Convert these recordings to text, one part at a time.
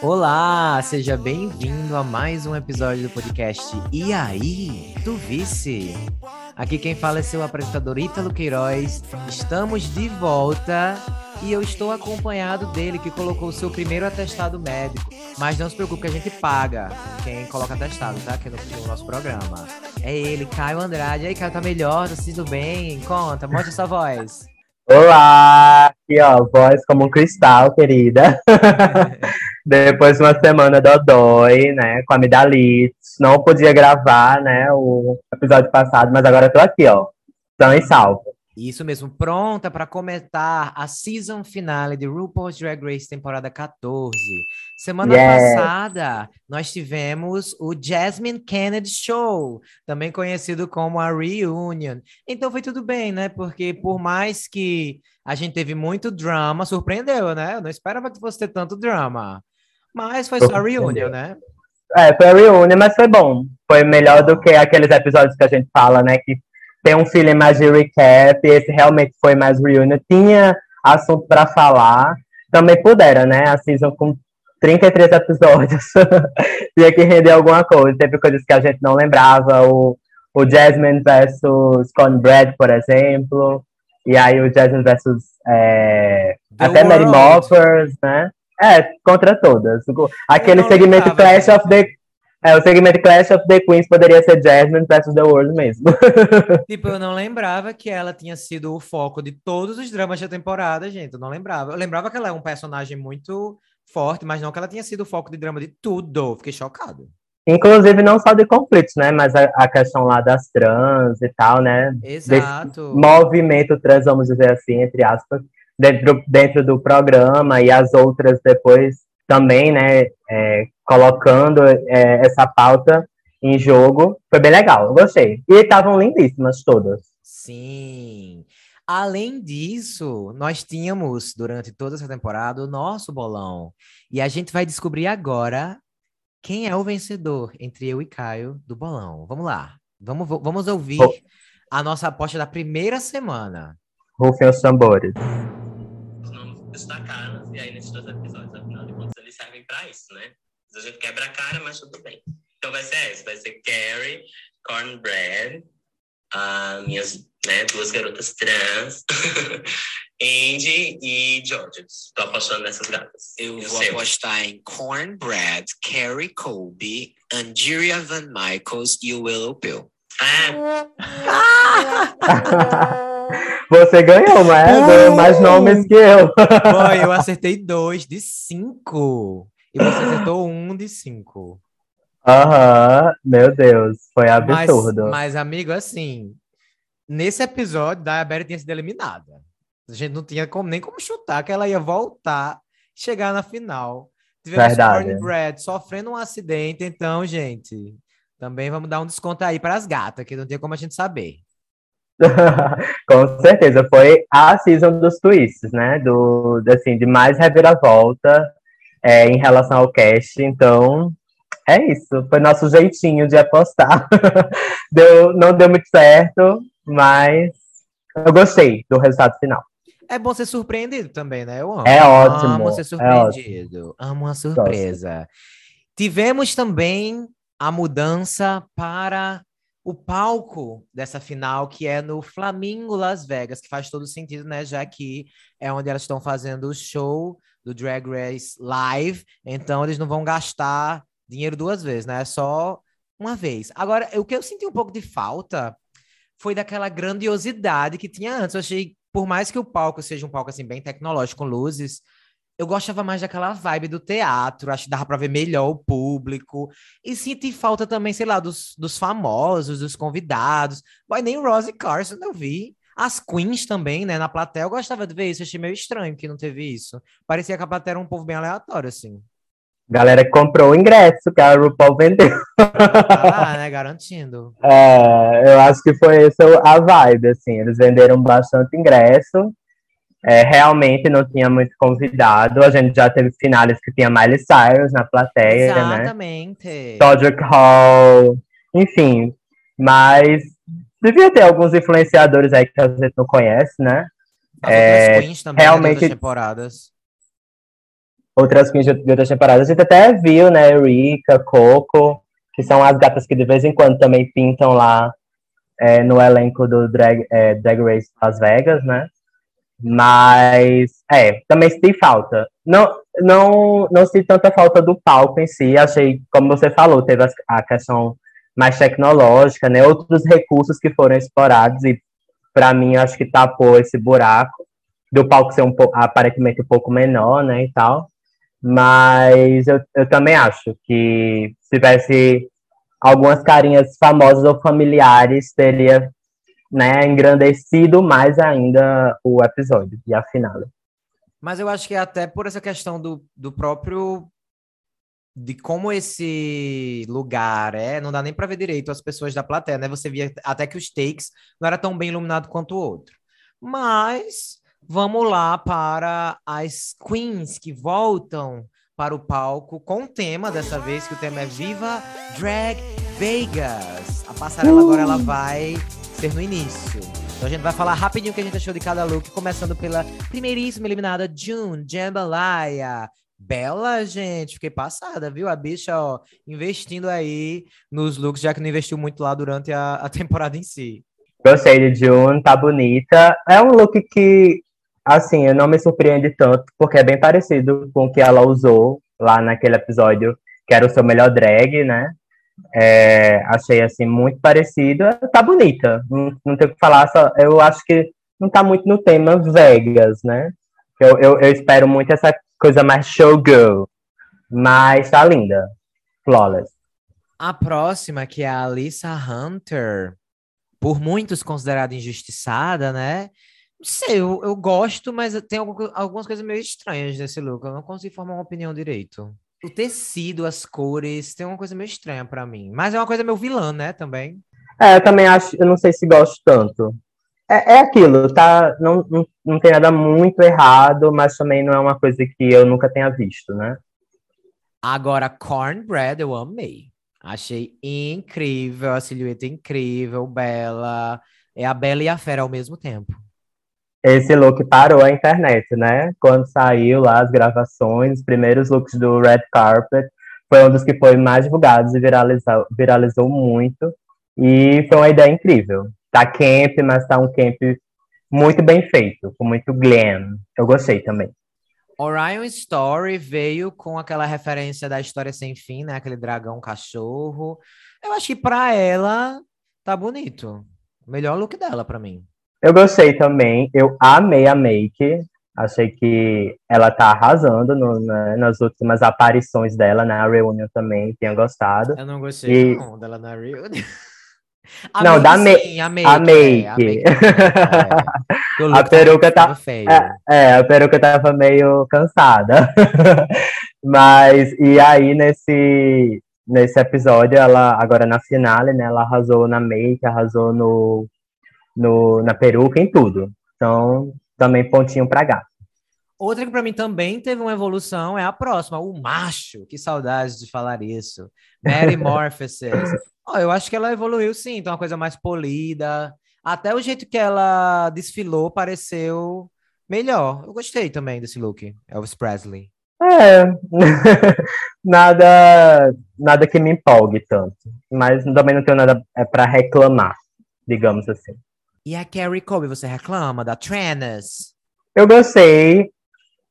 Olá, seja bem-vindo a mais um episódio do podcast E aí, do Vice? Aqui quem fala é seu apresentador Ítalo Queiroz. Estamos de volta e eu estou acompanhado dele que colocou o seu primeiro atestado médico. Mas não se preocupe que a gente paga quem coloca atestado, tá? Aqui no, no nosso programa. É ele, Caio Andrade. E aí, Caio, tá melhor? Tá tudo bem? Conta, mostra sua voz. Olá! Aqui, ó, voz como um cristal, querida. Depois de uma semana do dói, né, com a amidalite. Não podia gravar, né, o episódio passado, mas agora eu tô aqui, ó, são e salvo. Isso mesmo, pronta para comentar a season finale de RuPaul's Drag Race temporada 14. Semana yes. passada, nós tivemos o Jasmine Kennedy Show, também conhecido como a Reunion. Então foi tudo bem, né? Porque por mais que a gente teve muito drama, surpreendeu, né? Eu não esperava que fosse ter tanto drama. Mas foi só a Reunion, né? É, foi a Reunion, mas foi bom. Foi melhor do que aqueles episódios que a gente fala, né? Que tem um feeling mais de recap, esse realmente foi mais reunion. Tinha assunto para falar, também pudera, né? A season com 33 episódios, tinha que render alguma coisa. Teve coisas que a gente não lembrava, o, o Jasmine versus Cornbread, por exemplo, e aí o Jasmine versus é, até Mary Moffers, né? É, contra todas. Aquele segmento Clash of the é, o segmento Clash of the Queens poderia ser Jasmine versus The World mesmo. tipo, eu não lembrava que ela tinha sido o foco de todos os dramas da temporada, gente. Eu não lembrava. Eu lembrava que ela é um personagem muito forte, mas não que ela tinha sido o foco de drama de tudo. Fiquei chocado. Inclusive, não só de conflitos, né? Mas a, a questão lá das trans e tal, né? Exato. Desse movimento trans, vamos dizer assim, entre aspas, dentro, dentro do programa e as outras depois também, né? É, colocando é, essa pauta em jogo. Foi bem legal, eu gostei. E estavam lindíssimas todas. Sim. Além disso, nós tínhamos, durante toda essa temporada, o nosso bolão. E a gente vai descobrir agora quem é o vencedor entre eu e Caio do bolão. Vamos lá. Vamos, vamos ouvir oh. a nossa aposta da primeira semana. Rufem os tambores. Os nomes destacados, e aí nesses dois episódios, afinal de contas, servem para isso, né? A gente quebra a cara, mas tudo bem. Então vai ser essa, vai ser Carrie, Cornbread, uh, minhas né, duas garotas trans, Andy e George. Tô apostando nessas gatas. Eu vou seu. apostar em Cornbread, Carrie Colby, Angeria Van Michaels e Willow Pill. Ah. Você ganhou, mas é? ganhou mais nomes que eu. Foi, eu acertei dois de cinco. E você acertou um de cinco. Aham, uhum, meu Deus, foi absurdo. Mas, mas, amigo, assim, nesse episódio, Diabetes tinha sido eliminada. A gente não tinha como, nem como chutar que ela ia voltar, chegar na final. Tivemos Cornbread sofrendo um acidente, então, gente, também vamos dar um desconto aí para as gatas, que não tem como a gente saber. Com certeza, foi a season dos twists, né? Do, assim, de mais reviravolta é, em relação ao cast. Então, é isso. Foi nosso jeitinho de apostar. deu, não deu muito certo, mas eu gostei do resultado final. É bom ser surpreendido também, né? Eu amo. É ótimo. Amo ser é surpreendido. É amo a surpresa. Gosto. Tivemos também a mudança para o palco dessa final, que é no Flamingo Las Vegas, que faz todo sentido, né? Já que é onde elas estão fazendo o show do Drag Race Live, então eles não vão gastar dinheiro duas vezes, né? É só uma vez. Agora, o que eu senti um pouco de falta foi daquela grandiosidade que tinha antes. Eu achei, por mais que o palco seja um palco assim bem tecnológico, com luzes, eu gostava mais daquela vibe do teatro, acho que dava para ver melhor o público. E senti falta também, sei lá, dos, dos famosos, dos convidados. Mas nem Rose Carson eu vi. As queens também, né, na plateia, eu gostava de ver isso, achei meio estranho que não teve isso. Parecia que a plateia era um povo bem aleatório, assim. Galera comprou o ingresso que a RuPaul vendeu. Ah, né, garantindo. É, eu acho que foi essa a vibe, assim, eles venderam bastante ingresso, é, realmente não tinha muito convidado. A gente já teve finais que tinha Miley Cyrus na plateia, Exatamente. né? Exatamente. Todrick Hall, enfim. Mas devia ter alguns influenciadores aí que a gente não conhece, né? As é, queens também, né, realmente temporadas. outras queens de, outras temporadas. A gente até viu, né, Rika, Coco, que são as gatas que de vez em quando também pintam lá é, no elenco do Drag, é, Drag Race Las Vegas, né? Mas, é, também senti falta. Não, não, não senti tanta falta do palco em si. Achei, como você falou, teve a, questão mais tecnológica, né? Outros recursos que foram explorados e, para mim, acho que tapou esse buraco do palco ser um pouco, aparentemente um pouco menor, né, e tal. Mas eu, eu também acho que se tivesse algumas carinhas famosas ou familiares, teria né, engrandecido mais ainda o episódio e a finale. Mas eu acho que até por essa questão do, do próprio de como esse lugar é, não dá nem para ver direito as pessoas da plateia, né? Você via até que os takes não era tão bem iluminado quanto o outro. Mas vamos lá para as queens que voltam para o palco com o tema dessa vez, que o tema é Viva Drag Vegas. A passarela uh! agora ela vai ser no início. Então a gente vai falar rapidinho o que a gente achou de cada look, começando pela primeiríssima eliminada, June Jambalaya. Bela, gente, fiquei passada, viu? A bicha, ó, investindo aí nos looks, já que não investiu muito lá durante a, a temporada em si. Gostei de June, tá bonita. É um look que Assim, eu não me surpreende tanto, porque é bem parecido com o que ela usou lá naquele episódio, que era o seu melhor drag, né? É, achei, assim, muito parecido. Tá bonita, não, não tenho o que falar, só, eu acho que não tá muito no tema Vegas, né? Eu, eu, eu espero muito essa coisa mais showgirl, mas tá linda, flawless. A próxima, que é a Alissa Hunter, por muitos considerada injustiçada, né? Não sei, eu, eu gosto, mas tem algumas coisas meio estranhas nesse look. Eu não consigo formar uma opinião direito. O tecido, as cores, tem uma coisa meio estranha para mim. Mas é uma coisa meio vilã, né, também. É, eu também acho, eu não sei se gosto tanto. É, é aquilo, tá? Não, não, não tem nada muito errado, mas também não é uma coisa que eu nunca tenha visto, né? Agora, cornbread eu amei. Achei incrível, a silhueta incrível, bela. É a bela e a fera ao mesmo tempo esse look parou a internet, né? Quando saiu lá as gravações, os primeiros looks do Red Carpet, foi um dos que foi mais divulgados e viralizou, viralizou muito. E foi uma ideia incrível. Tá camp, mas tá um camp muito bem feito, com muito glam. Eu gostei também. Orion Story veio com aquela referência da história sem fim, né? Aquele dragão cachorro. Eu acho que para ela tá bonito. Melhor look dela para mim. Eu gostei também, eu amei a make. Achei que ela tá arrasando no, né, nas últimas aparições dela na Reunion também, tinha gostado. Eu não gostei e... não, dela na Reunion. A não, da me... sim, a make. A make. É, a, make é. a peruca tá. É, é, a peruca tava meio cansada. Mas, e aí, nesse, nesse episódio, ela, agora na finale, né, ela arrasou na make, arrasou no no, na peruca, em tudo. Então, também pontinho para gato. Outra que para mim também teve uma evolução é a próxima, o macho. Que saudade de falar isso. Mary Morphosis. oh, eu acho que ela evoluiu sim, então uma coisa mais polida. Até o jeito que ela desfilou pareceu melhor. Eu gostei também desse look, Elvis Presley. É, nada, nada que me empolgue tanto, mas também não tenho nada é, para reclamar, digamos assim. E a Carrie Colby, você reclama da Tranas? Eu gostei.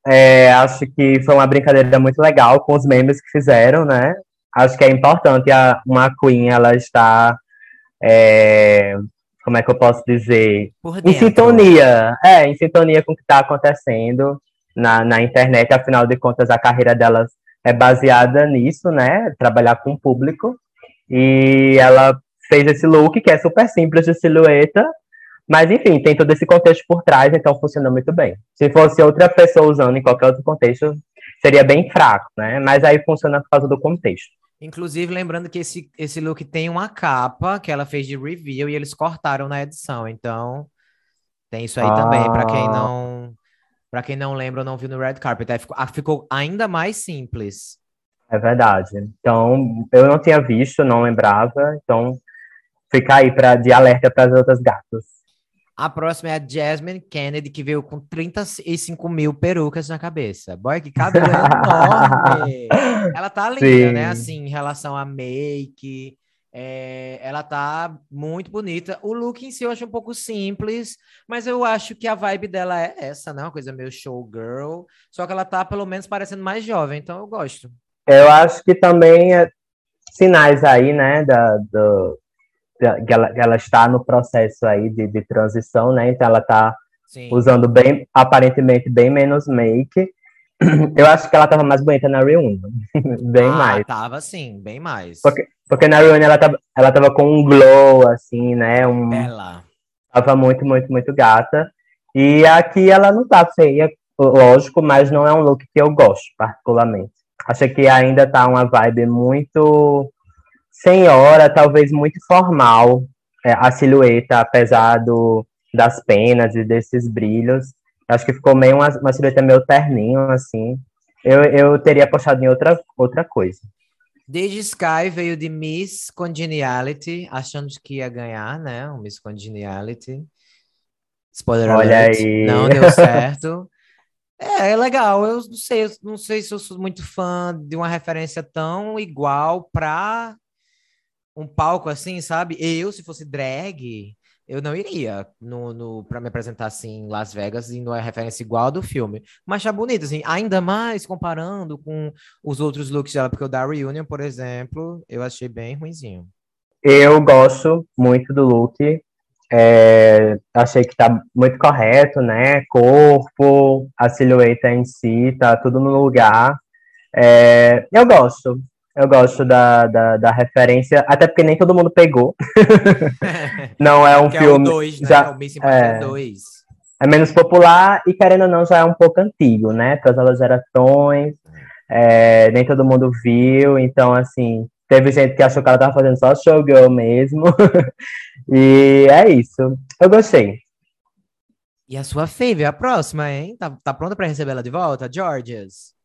É, acho que foi uma brincadeira muito legal com os memes que fizeram, né? Acho que é importante a, uma Queen, ela está. É, como é que eu posso dizer? Em sintonia. É, em sintonia com o que está acontecendo na, na internet. Afinal de contas, a carreira delas é baseada nisso, né? Trabalhar com o público. E ela fez esse look que é super simples de silhueta, mas, enfim, tem todo esse contexto por trás, então funciona muito bem. Se fosse outra pessoa usando em qualquer outro contexto, seria bem fraco, né? Mas aí funciona por causa do contexto. Inclusive, lembrando que esse, esse look tem uma capa que ela fez de review e eles cortaram na edição. Então, tem isso aí ah. também, para quem não para quem não lembra ou não viu no red carpet. Aí ficou, ah, ficou ainda mais simples. É verdade. Então, eu não tinha visto, não lembrava. Então, fica aí pra, de alerta para as outras gatas. A próxima é a Jasmine Kennedy, que veio com 35 mil perucas na cabeça. Boy, que cabelo enorme! Ela tá linda, Sim. né? Assim, em relação a make. É, ela tá muito bonita. O look em si eu acho um pouco simples, mas eu acho que a vibe dela é essa, né? Uma coisa meio showgirl. Só que ela tá, pelo menos, parecendo mais jovem, então eu gosto. Eu acho que também é sinais aí, né, da, do, que ela, ela está no processo aí de, de transição, né? Então ela está usando bem, aparentemente bem menos make. Eu acho que ela estava mais bonita na Reunion, bem ah, mais. Tava sim, bem mais. Porque, porque na Reunion ela tava, ela tava com um glow assim, né? Um, Bela. Tava muito, muito, muito gata. E aqui ela não tá feia, lógico, mas não é um look que eu gosto particularmente. Achei que ainda tá uma vibe muito senhora, talvez muito formal, é, a silhueta, apesar do, das penas e desses brilhos. Acho que ficou meio uma, uma silhueta meio terninho, assim. Eu, eu teria apostado em outra, outra coisa. Desde Sky veio de Miss Congeniality, achando que ia ganhar, né? O Miss Congeniality. Spoiler Olha alert, aí. não deu certo. É, é legal. Eu não sei, eu não sei se eu sou muito fã de uma referência tão igual para um palco assim, sabe? Eu, se fosse drag, eu não iria no, no para me apresentar assim em Las Vegas e não é referência igual do filme. Mas tá bonito, assim, ainda mais comparando com os outros looks dela, porque o da Reunion, por exemplo, eu achei bem ruinzinho. Eu gosto muito do look. É, achei que tá muito correto, né? Corpo, a silhueta em si, tá tudo no lugar. É, eu gosto. Eu gosto da, da, da, referência, até porque nem todo mundo pegou. não é um que filme. É o 2, né? Já, é, 2. É menos popular e, querendo ou não, já é um pouco antigo, né? Para as novas gerações. É, nem todo mundo viu, então, assim, teve gente que achou que ela tava fazendo só showgirl mesmo. e é isso. Eu gostei. E a sua fave, a próxima, hein? Tá, tá pronta para receber ela de volta, Georges?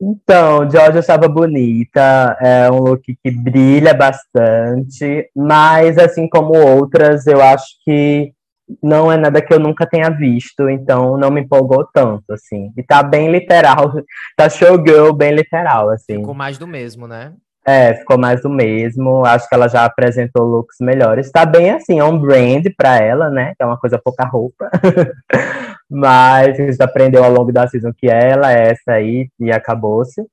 Então, Georgia estava bonita, é um look que brilha bastante, mas assim como outras, eu acho que não é nada que eu nunca tenha visto, então não me empolgou tanto, assim. E tá bem literal, tá showgirl bem literal, assim. Ficou mais do mesmo, né? É, ficou mais do mesmo. Acho que ela já apresentou looks melhores. Tá bem assim, on brand pra ela, né? Que é uma coisa pouca roupa. Mas a gente aprendeu ao longo da season que ela é essa aí e acabou-se.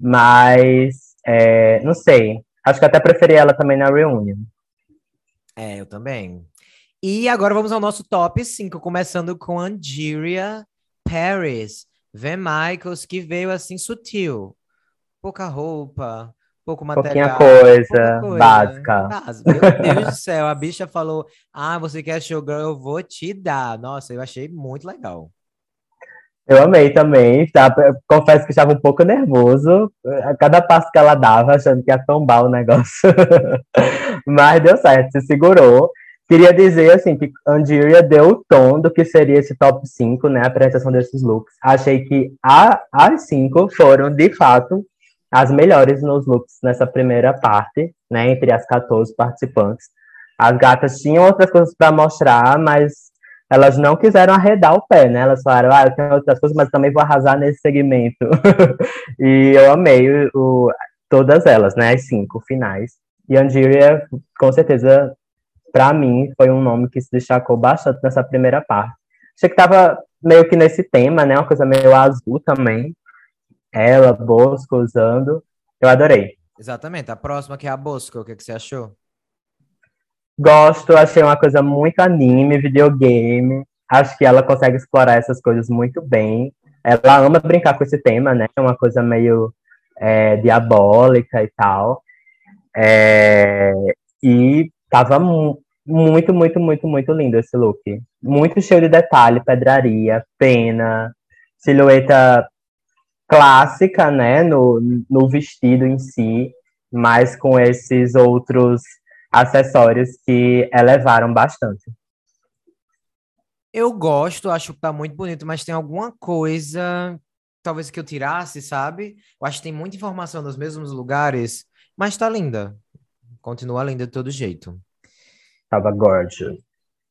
Mas é, não sei. Acho que até preferi ela também na reunion. É, eu também. E agora vamos ao nosso top 5, começando com Angeria Paris. V. Michaels, que veio assim sutil. Pouca roupa, pouco material. coisa, coisa básica. Meu Deus do céu, a bicha falou: Ah, você quer showgirl? Eu vou te dar. Nossa, eu achei muito legal. Eu amei também, tá? confesso que estava um pouco nervoso a cada passo que ela dava, achando que ia tombar o negócio. Mas deu certo, se segurou. Queria dizer assim que Andiria deu o tom do que seria esse top 5, né? A apresentação desses looks. Achei que a, as cinco foram, de fato, as melhores nos looks nessa primeira parte, né, entre as 14 participantes. As gatas tinham outras coisas para mostrar, mas elas não quiseram arredar o pé, né? Elas falaram, ah, eu tenho outras coisas, mas também vou arrasar nesse segmento. e eu amei o, todas elas, né? As cinco finais. E Andiria, com certeza, para mim, foi um nome que se destacou bastante nessa primeira parte. Achei que tava meio que nesse tema, né? Uma coisa meio azul também ela, Bosco, usando. Eu adorei. Exatamente. A próxima que é a Bosco, o que, que você achou? Gosto, achei uma coisa muito anime, videogame. Acho que ela consegue explorar essas coisas muito bem. Ela ama brincar com esse tema, né? É uma coisa meio é, diabólica e tal. É, e tava mu muito, muito, muito, muito lindo esse look. Muito cheio de detalhe, pedraria, pena, silhueta clássica, né, no, no vestido em si, mas com esses outros acessórios que elevaram bastante. Eu gosto, acho que tá muito bonito, mas tem alguma coisa, talvez que eu tirasse, sabe? Eu acho que tem muita informação nos mesmos lugares, mas tá linda. Continua linda de todo jeito. Tava gorgeous.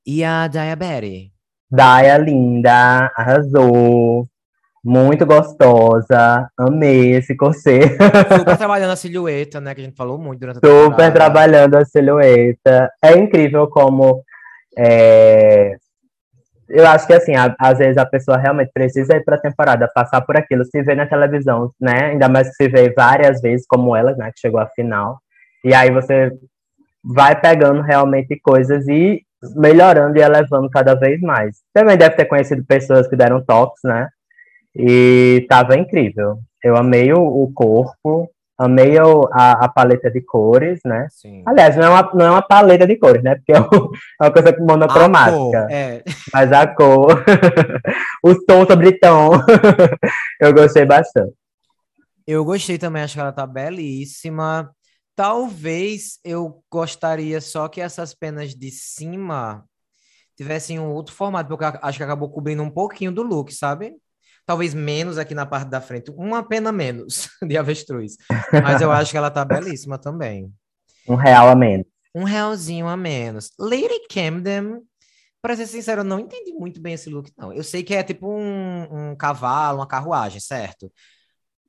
E a Diabetes? Daya linda, arrasou. Muito gostosa, amei esse corset. Super trabalhando a silhueta, né? Que a gente falou muito durante a Super temporada. trabalhando a silhueta. É incrível como. é, Eu acho que, assim, a- às vezes a pessoa realmente precisa ir para a temporada, passar por aquilo, se vê na televisão, né? Ainda mais que se vê várias vezes, como ela, né? Que chegou à final. E aí você vai pegando realmente coisas e melhorando e elevando cada vez mais. Também deve ter conhecido pessoas que deram toques, né? E tava incrível. Eu amei o, o corpo, amei o- a, a paleta de cores, né? Sim. Aliás, não é uma, não é uma paleta de cores, né? Porque é é uma coisa A cor, monocromática. é. Mas a cor, os tons sobre tom, eu gostei bastante. Eu gostei também, acho que ela tá belíssima. Talvez eu gostaria só que essas penas de cima tivessem um outro formato, porque acho que acabou cobrindo um pouquinho do look, sabe? Talvez menos aqui na parte da frente, uma pena menos de avestruz. Mas eu acho que ela tá belíssima também. Um real a menos. Um realzinho a menos. Lady Camden, pra ser sincero, eu não entendi muito bem esse look, não. Eu sei que é tipo um, um cavalo, uma carruagem, certo?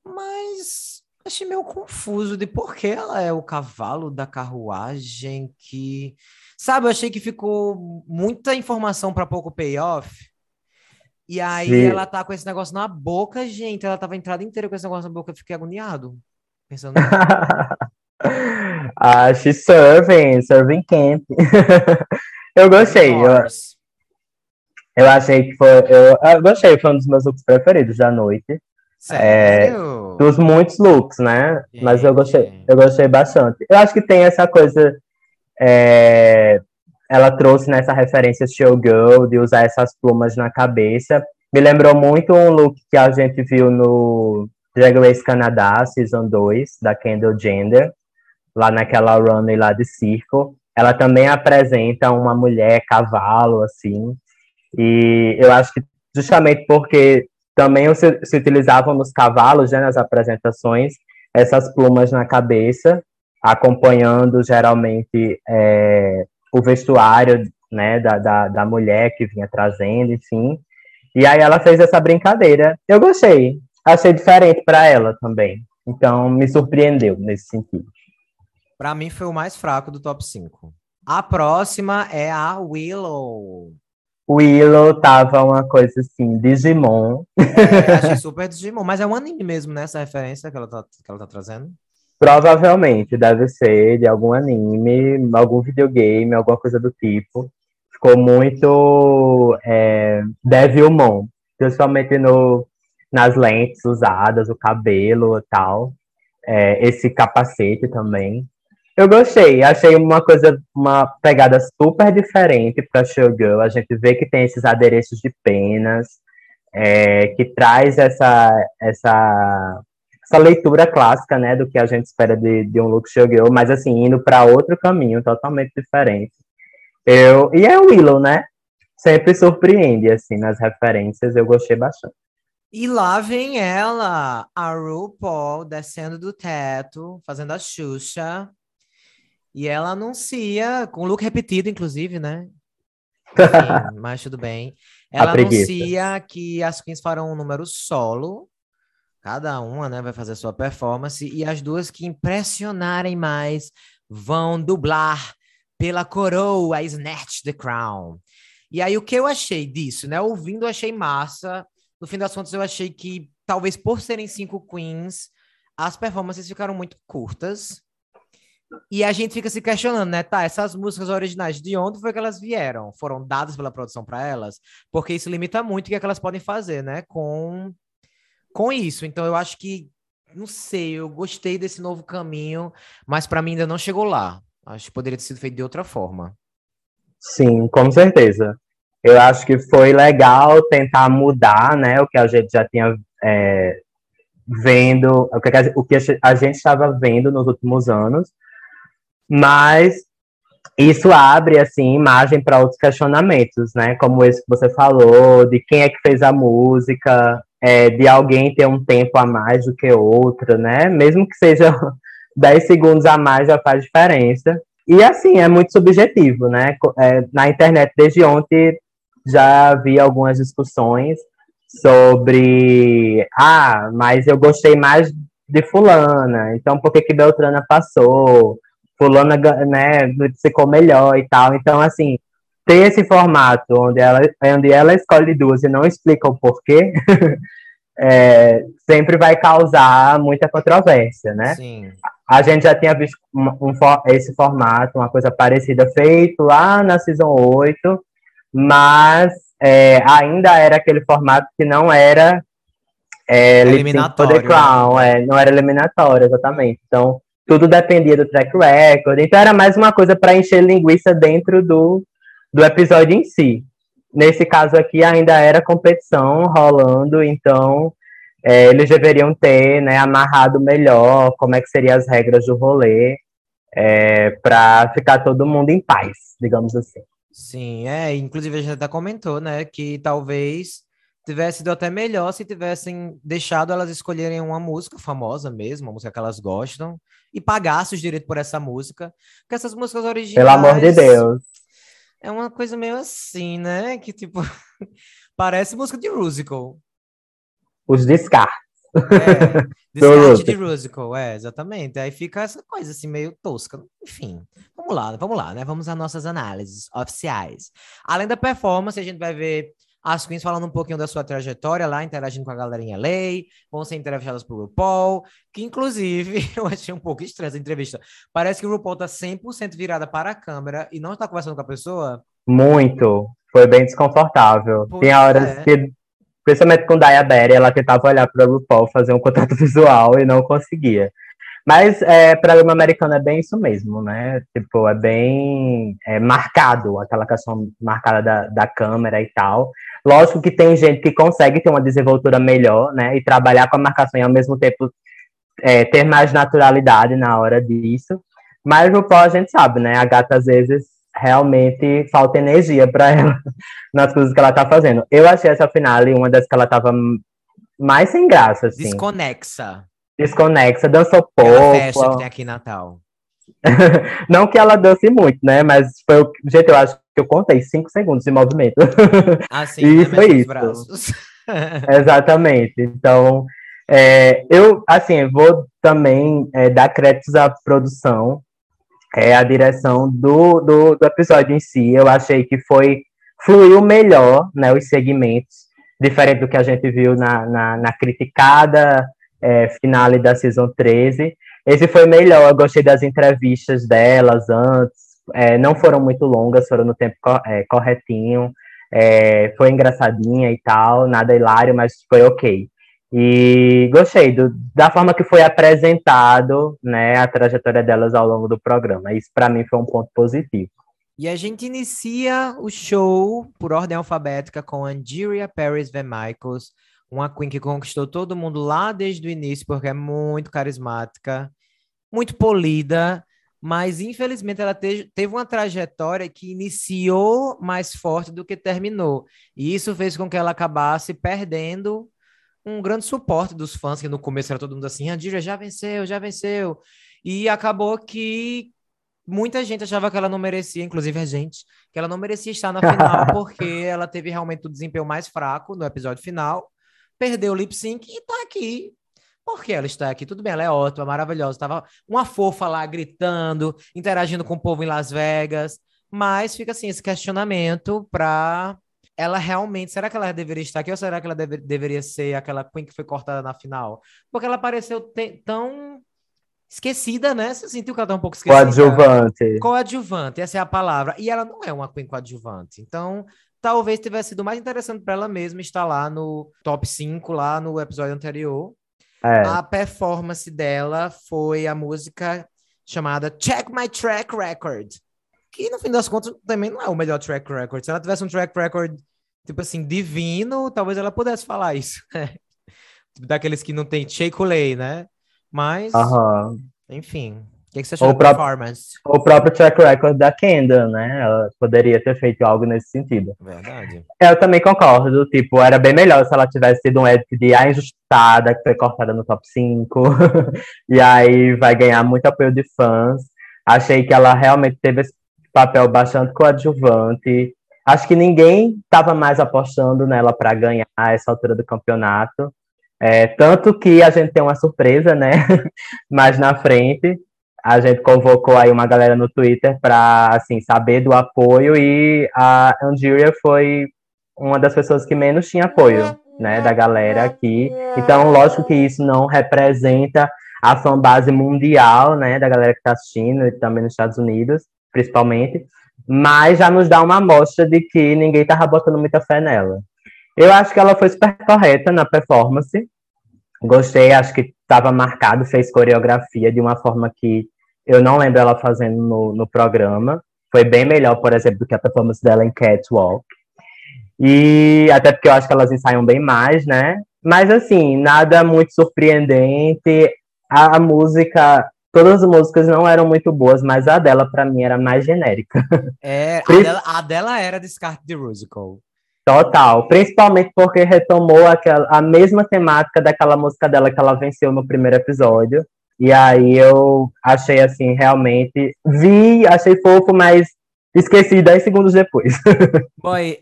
Mas achei meio confuso de por que ela é o cavalo da carruagem que. Sabe, eu achei que ficou muita informação para pouco payoff. E aí Sim. ela tá com esse negócio na boca, gente. Ela tava a entrada inteira com esse negócio na boca, eu fiquei agoniado. Pensando ah, she's serving, serving camp. eu gostei, eu, eu achei que foi. Eu, eu gostei, foi um dos meus looks preferidos da noite. Sério? Dos muitos looks, né? Mas eu gostei, eu gostei bastante. Eu acho que tem essa coisa. é, ela trouxe nessa referência showgirl de usar essas plumas na cabeça. Me lembrou muito um look que a gente viu no Drag Race Canadá, Season 2, da Kendall Jenner, lá naquela runway lá de circo. Ela também apresenta uma mulher cavalo, assim. E eu acho que justamente porque também se, se utilizavam nos cavalos, né, nas apresentações, essas plumas na cabeça, acompanhando geralmente é, o vestuário né, da, da, da mulher que vinha trazendo, enfim. E aí ela fez essa brincadeira. Eu gostei, achei diferente para ela também. Então me surpreendeu nesse sentido. Pra mim foi o mais fraco do top 5. A próxima é a Willow. Willow tava uma coisa assim, Digimon. É, achei super Digimon, mas é um anime mesmo, né? Essa referência que ela tá, que ela tá trazendo. Provavelmente deve ser de algum anime, algum videogame, alguma coisa do tipo. Ficou muito é, Devilmon, principalmente no, nas lentes usadas, o cabelo e tal. É, esse capacete também. Eu gostei, achei uma coisa, uma pegada super diferente para Showgirl. A gente vê que tem esses adereços de penas, é, que traz essa, essa essa leitura clássica, né, do que a gente espera de, de um look showgirl, mas assim, indo para outro caminho totalmente diferente. Eu, e é o Willow, né? Sempre surpreende, assim, nas referências, eu gostei bastante. E lá vem ela, a RuPaul, descendo do teto, fazendo a Xuxa. E ela anuncia, com look repetido, inclusive, né? Enfim, mas tudo bem. Ela anuncia que as queens farão um número solo. Cada uma, né, vai fazer sua performance. E as duas que impressionarem mais vão dublar pela coroa, Snatch the Crown. E aí, o que eu achei disso, né? Ouvindo, eu achei massa. No fim das contas, eu achei que, talvez por serem cinco queens, as performances ficaram muito curtas. E a gente fica se questionando, né? Tá, essas músicas originais, de onde foi que elas vieram? Foram dadas pela produção para elas? Porque isso limita muito o que, é que elas podem fazer, né? Com, com isso. Então, eu acho que, não sei, eu gostei desse novo caminho, mas para mim ainda não chegou lá. Acho que poderia ter sido feito de outra forma. Sim, com certeza. Eu acho que foi legal tentar mudar, né, o que a gente já tinha é, vendo, o que, a, o que a gente estava vendo nos últimos anos, mas isso abre, assim, imagem para outros questionamentos, né, como esse que você falou, de quem é que fez a música, é, de alguém ter um tempo a mais do que outro, né, mesmo que seja 10 segundos a mais já faz diferença. E assim, é muito subjetivo, né? É, na internet, desde ontem, já vi algumas discussões sobre ah, mas eu gostei mais de fulana, então por que que Beltrana passou? Fulana, né, ficou melhor e tal. Então, assim, ter esse formato onde ela, onde ela escolhe duas e não explica o porquê, é, sempre vai causar muita controvérsia, né? Sim. A gente já tinha visto um, um, esse formato, uma coisa parecida, feito lá na Season 8, mas é, ainda era aquele formato que não era é, eliminatório. The Crown, né? é, não era eliminatório, exatamente. Então, tudo dependia do track record. Então, era mais uma coisa para encher linguiça dentro do, do episódio em si. Nesse caso aqui, ainda era competição rolando, então é, eles deveriam ter né, amarrado melhor como é que seriam as regras do rolê é, para ficar todo mundo em paz, digamos assim. Sim, é, inclusive a gente até comentou, né, que talvez tivesse sido até melhor se tivessem deixado elas escolherem uma música famosa mesmo, uma música que elas gostam, e pagasse os direitos por essa música, porque essas músicas originais... Pelo amor de Deus! É uma coisa meio assim, né, que tipo, parece música de musical os descartes. É, descarte de musical, é, exatamente. Aí fica essa coisa assim, meio tosca. Enfim, vamos lá, vamos lá, né? Vamos às nossas análises oficiais. Além da performance, a gente vai ver as queens falando um pouquinho da sua trajetória lá, interagindo com a galera em LA, vão ser entrevistadas por RuPaul, que inclusive eu achei um pouco estranha essa entrevista. Parece que o RuPaul tá 100% virada para a câmera e não está conversando com a pessoa. Muito. Foi bem desconfortável. Pois Tem horas é. que principalmente com Daya Berry, ela tentava olhar para o RuPaul, fazer um contato visual e não conseguia. Mas é, programa americano é bem isso mesmo, né? Tipo, é bem é, marcado, aquela questão marcada da, da câmera e tal. Lógico que tem gente que consegue ter uma desenvoltura melhor, né? E trabalhar com a marcação e ao mesmo tempo é, ter mais naturalidade na hora disso. Mas o RuPaul a gente sabe, né? A gata às vezes realmente falta energia para ela nas coisas que ela tá fazendo. Eu achei essa finale uma das que ela tava mais sem graça, assim. Desconexa. Desconexa, dançou pouco. festa que tem aqui em Natal. Não que ela dance muito, né? Mas foi o jeito, eu acho que eu contei cinco segundos de movimento. Assim, e né? foi isso. Exatamente. Então, é, eu, assim, vou também é, dar créditos à produção, é a direção do, do, do, episódio em si. Eu achei que foi fluiu melhor, né, os segmentos, diferente do que a gente viu na, na, na criticada é, finale da season 13. Esse foi melhor, eu gostei das entrevistas delas antes, é, não foram muito longas, foram no tempo é, corretinho, é, foi engraçadinha e tal, nada hilário, mas foi ok. E gostei do, da forma que foi apresentado né, a trajetória delas ao longo do programa. Isso, para mim, foi um ponto positivo. E a gente inicia o show por ordem alfabética com Angeria Paris Van Michaels, uma queen que conquistou todo mundo lá desde o início, porque é muito carismática, muito polida, mas infelizmente ela te teve uma trajetória que iniciou mais forte do que terminou. E isso fez com que ela acabasse perdendo um grande suporte dos fãs, que no começo era todo mundo assim, a Dira já venceu, já venceu. E acabou que muita gente achava que ela não merecia, inclusive a gente, que ela não merecia estar na final, porque ela teve realmente o desempenho mais fraco no episódio final, perdeu o lip sync e tá aqui. Por que ela está aqui? Tudo bem, ela é ótima, maravilhosa. Tava uma fofa lá gritando, interagindo com o povo em Las Vegas. Mas fica assim esse questionamento para ela realmente, será que ela deveria estar aqui ou será que ela deve, deveria ser aquela Queen que foi cortada na final? Porque ela pareceu tão esquecida, né? Você sentiu que ela tá um pouco esquecida? Coadjuvante. Coadjuvante, essa é a palavra. E ela não é uma Queen coadjuvante. Então, talvez tivesse sido mais interessante para ela mesma estar lá no top 5, lá no episódio anterior. É. A performance dela foi a música chamada Check My Track Record que no fim das contas também não é o melhor track record. Se ela tivesse um track record, tipo assim, divino, talvez ela pudesse falar isso. Né? Daqueles que não tem shake lay, né? Mas, uhum. enfim. O que, que você achou da próprio, performance? O próprio track record da Kendall, né? Ela poderia ter feito algo nesse sentido. Verdade. Eu também concordo. Tipo, era bem melhor se ela tivesse tido um edit de A Injustada, que foi cortada no top 5. e aí vai ganhar muito apoio de fãs. Achei que ela realmente teve esse papel bastante coadjuvante. Acho que ninguém estava mais apostando nela para ganhar essa altura do campeonato. É, tanto que a gente tem uma surpresa, né? mais na frente, a gente convocou aí uma galera no Twitter para assim saber do apoio e a Angeria foi uma das pessoas que menos tinha apoio, né, da galera aqui. Então, lógico que isso não representa a fanbase mundial, né, da galera que está assistindo e também nos Estados Unidos, principalmente, mas já nos dá uma amostra de que ninguém tava botando muita fé nela. Eu acho que ela foi super correta na performance. Gostei, acho que estava marcado, fez coreografia de uma forma que eu não lembro ela fazendo no, no programa. Foi bem melhor, por exemplo, do que a performance dela em Catwalk. E até porque eu acho que elas ensaiam bem mais, né? Mas assim, nada muito surpreendente. A, a música, todas as músicas não eram muito boas, mas a dela, para mim, era mais genérica. É, a dela, a dela era descarte de musical. Total, principalmente porque retomou aquela, a mesma temática daquela música dela que ela venceu no primeiro episódio. E aí eu achei assim, realmente, vi, achei fofo, mas esqueci 10 segundos depois. Boy,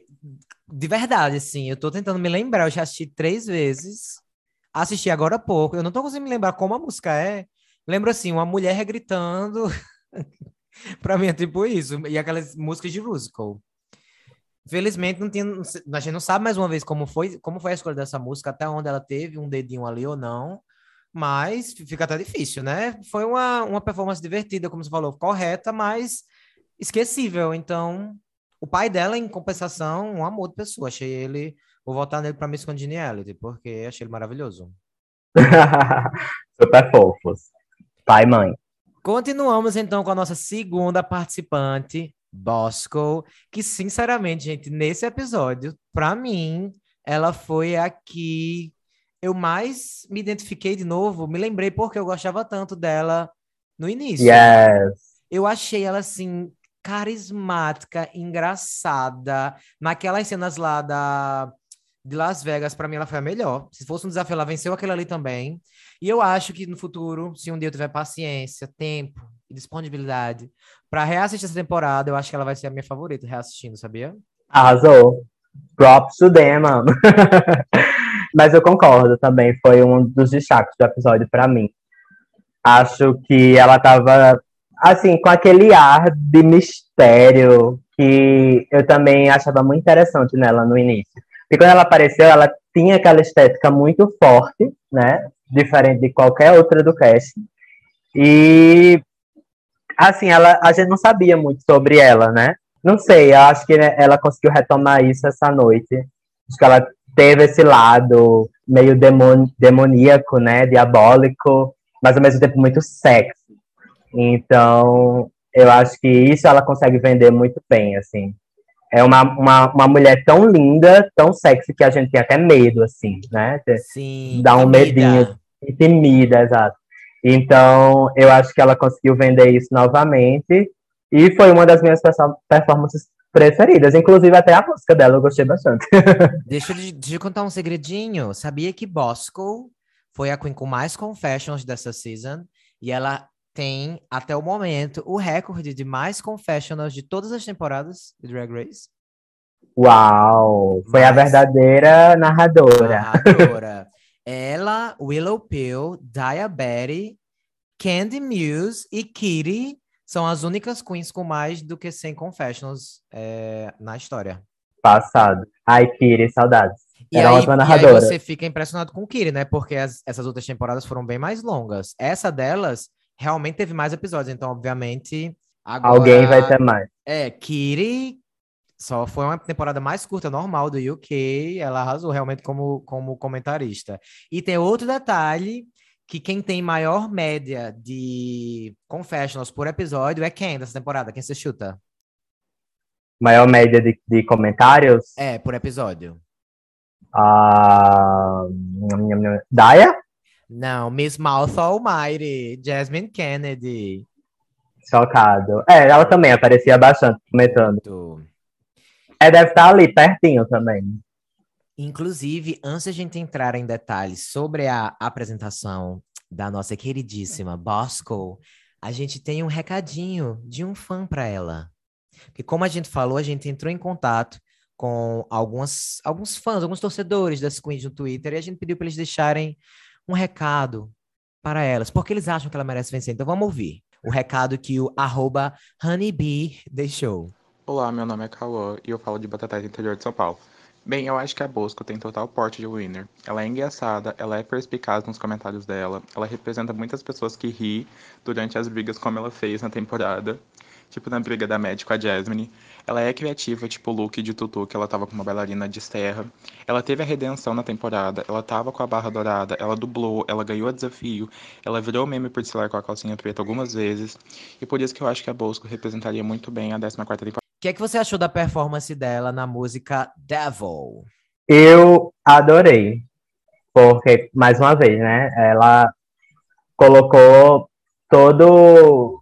de verdade, assim, eu tô tentando me lembrar, eu já assisti três vezes, assisti agora há pouco, eu não tô conseguindo me lembrar como a música é. Lembro assim, uma mulher gritando. pra mim é tipo isso, e aquelas músicas de musical. Felizmente não tinha, a gente não sabe mais uma vez como foi, como foi a escolha dessa música, até onde ela teve um dedinho ali ou não. Mas fica até difícil, né? Foi uma, uma performance divertida, como você falou, correta, mas esquecível. Então, o pai dela, em compensação, um amor de pessoa. Achei ele. Vou votar nele para Miss Congeniality, porque achei ele maravilhoso. Super fofos. Pai e mãe. Continuamos então com a nossa segunda participante, Bosco, que sinceramente, gente, nesse episódio, para mim, ela foi a que eu mais me identifiquei de novo, me lembrei porque eu gostava tanto dela no início. Yes. Eu achei ela assim carismática, engraçada. Naquelas cenas lá da de Las Vegas, para mim ela foi a melhor. Se fosse um desafio, ela venceu aquele ali também. E eu acho que no futuro, se um dia eu tiver paciência, tempo e disponibilidade para reassistir essa temporada, eu acho que ela vai ser a minha favorita reassistindo, sabia? Arrasou. Props to them, mano. Mas eu concordo também, foi um dos destaques do episódio para mim. Acho que ela tava, assim, com aquele ar de mistério que eu também achava muito interessante nela no início. E quando ela apareceu, ela tinha aquela estética muito forte, né? Diferente de qualquer outra do cast. E, assim, ela, a gente não sabia muito sobre ela, né? Não sei, eu acho que ela conseguiu retomar isso essa noite. Acho que ela teve esse lado meio demon, demoníaco, né, diabólico, mas ao mesmo tempo muito sexy. Então, eu acho que isso ela consegue vender muito bem, assim. É uma, uma, uma mulher tão linda, tão sexy, que a gente tem até medo, assim, né? Sim. Dá um medinho. Intimida, exato. Então, eu acho que ela conseguiu vender isso novamente. E foi uma das minhas performances preferidas. Inclusive, até a música dela eu gostei bastante. deixa, eu, eu contar um segredinho. Sabia que Bosco foi a Queen com mais confessions dessa season? E ela tem, até o momento, o recorde de mais confessionals de todas as temporadas de Drag Race. Uau! Foi a verdadeira narradora. Narradora. ela, Willow Pill, Diabetes, Candy Muse e Kitty são as únicas queens com mais do que 100 confessionals é, na história. Passado. Ai, Kiri, saudades. E Era aí, ótima narradora. E aí você fica impressionado com Kiri, né? Porque as, essas outras temporadas foram bem mais longas. Essa delas realmente teve mais episódios, então, obviamente. Agora, Alguém vai ter mais. É, Kiri só foi uma temporada mais curta, normal, do UK. Ela arrasou realmente como, como comentarista. E tem outro detalhe que quem tem maior média de confessionals por episódio é quem dessa temporada? Quem você chuta? Maior média de, de comentários? É, por episódio. Uh... Daya? Não, Miss Mouth Almighty, Jasmine Kennedy. Chocado. É, ela também aparecia bastante comentando. É, deve estar ali, pertinho também. Inclusive, antes de a gente entrar em detalhes sobre a apresentação da nossa queridíssima Bosco, a gente tem um recadinho de um fã para ela. Porque como a gente falou, a gente entrou em contato com algumas, alguns fãs, alguns torcedores das Queens no Twitter, e a gente pediu para eles deixarem um recado para elas, porque eles acham que ela merece vencer. Então vamos ouvir o recado que o Honeybee deixou. Olá, meu nome é Cauã e eu falo de Batatais, interior de São Paulo. Bem, eu acho que a Bosco tem total porte de winner. Ela é engraçada, ela é perspicaz nos comentários dela, ela representa muitas pessoas que ri durante as brigas como ela fez na temporada tipo na briga da Mad com a Jasmine. Ela é criativa, tipo o look de Tutu, que ela tava com uma bailarina de serra. Ela teve a redenção na temporada, ela tava com a barra dourada, ela dublou, ela ganhou o desafio, ela virou meme por desfilar com a calcinha preta algumas vezes. E por isso que eu acho que a Bosco representaria muito bem a 14 temporada. O que é que você achou da performance dela na música Devil? Eu adorei. Porque, mais uma vez, né? Ela colocou todo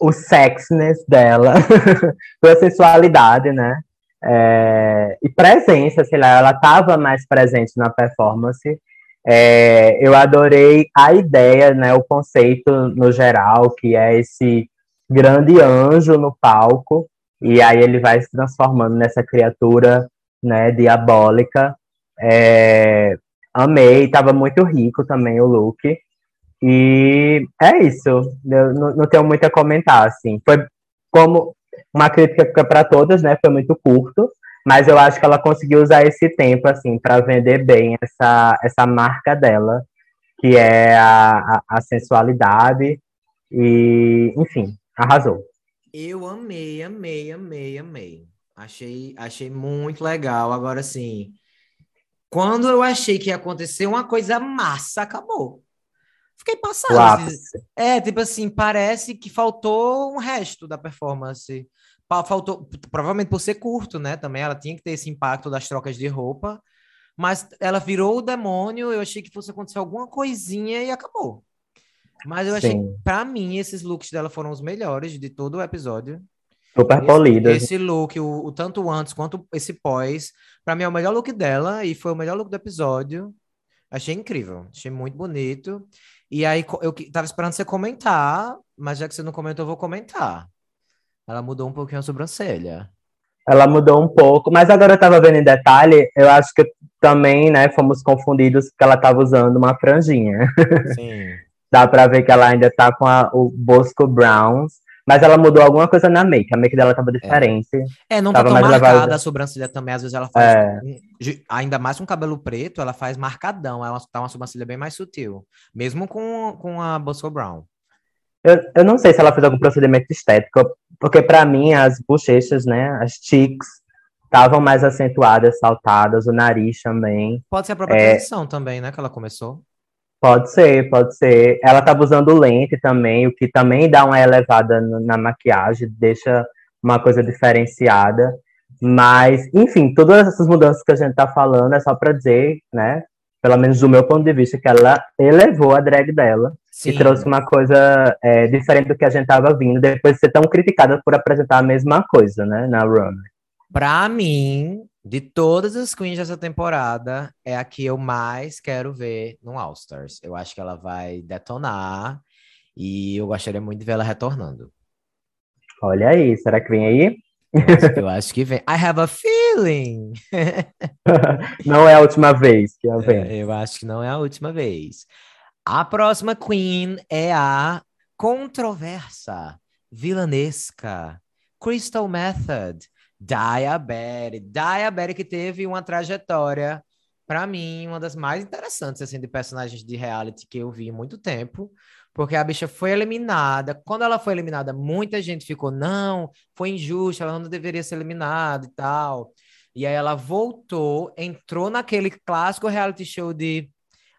o sexiness dela, a sensualidade, né? É, e presença, sei lá, ela estava mais presente na performance. É, eu adorei a ideia, né, o conceito no geral, que é esse grande anjo no palco, e aí ele vai se transformando nessa criatura né, diabólica. É, amei, estava muito rico também o look. E é isso. Eu não, não tenho muito a comentar, assim. Foi como uma crítica para todas, né? Foi muito curto, mas eu acho que ela conseguiu usar esse tempo, assim, para vender bem essa, essa marca dela, que é a, a, a sensualidade. E, enfim, arrasou. Eu amei, amei, amei, amei. Achei, achei muito legal. Agora, assim, quando eu achei que ia acontecer uma coisa massa, acabou. Fiquei passado. Assim, é, tipo assim, parece que faltou um resto da performance. Faltou, provavelmente por ser curto, né? Também ela tinha que ter esse impacto das trocas de roupa. Mas ela virou o demônio. Eu achei que fosse acontecer alguma coisinha e acabou. Mas eu achei, para mim, esses looks dela foram os melhores de todo o episódio. Super polido. Esse look, o, o, tanto antes quanto esse pós, para mim é o melhor look dela e foi o melhor look do episódio. Achei incrível, achei muito bonito. E aí eu tava esperando você comentar, mas já que você não comentou, eu vou comentar. Ela mudou um pouquinho a sobrancelha. Ela mudou um pouco, mas agora eu tava vendo em detalhe, eu acho que também, né, fomos confundidos porque ela tava usando uma franjinha. Sim. Dá pra ver que ela ainda tá com a, o Bosco Browns, mas ela mudou alguma coisa na make. A make dela tava diferente. É, é não tá tão marcada a sobrancelha também. Às vezes ela faz, é. ainda mais com cabelo preto, ela faz marcadão. Ela tá uma sobrancelha bem mais sutil. Mesmo com, com a Bosco Brown. Eu, eu não sei se ela fez algum procedimento estético, porque para mim as bochechas, né, as cheeks, estavam mais acentuadas, saltadas, o nariz também. Pode ser a própria é... transição também, né, que ela começou. Pode ser, pode ser. Ela estava usando lente também, o que também dá uma elevada na maquiagem, deixa uma coisa diferenciada. Mas, enfim, todas essas mudanças que a gente está falando é só para dizer, né? Pelo menos do meu ponto de vista, que ela elevou a drag dela Sim. e trouxe uma coisa é, diferente do que a gente estava vindo, depois de ser tão criticada por apresentar a mesma coisa, né? Na runway. Pra mim, de todas as queens dessa temporada, é a que eu mais quero ver no All Stars. Eu acho que ela vai detonar e eu gostaria muito de ver ela retornando. Olha aí, será que vem aí? Eu acho, que vem. I have a feeling. não é a última vez que ela vem. É, eu acho que não é a última vez. A próxima queen é a controversa, vilanesca, Crystal Method Diabetes. Diabetes que teve uma trajetória, para mim, uma das mais interessantes, assim, de personagens de reality que eu vi em muito tempo. Porque a bicha foi eliminada. Quando ela foi eliminada, muita gente ficou, não, foi injusto, ela não deveria ser eliminada e tal. E aí ela voltou, entrou naquele clássico reality show de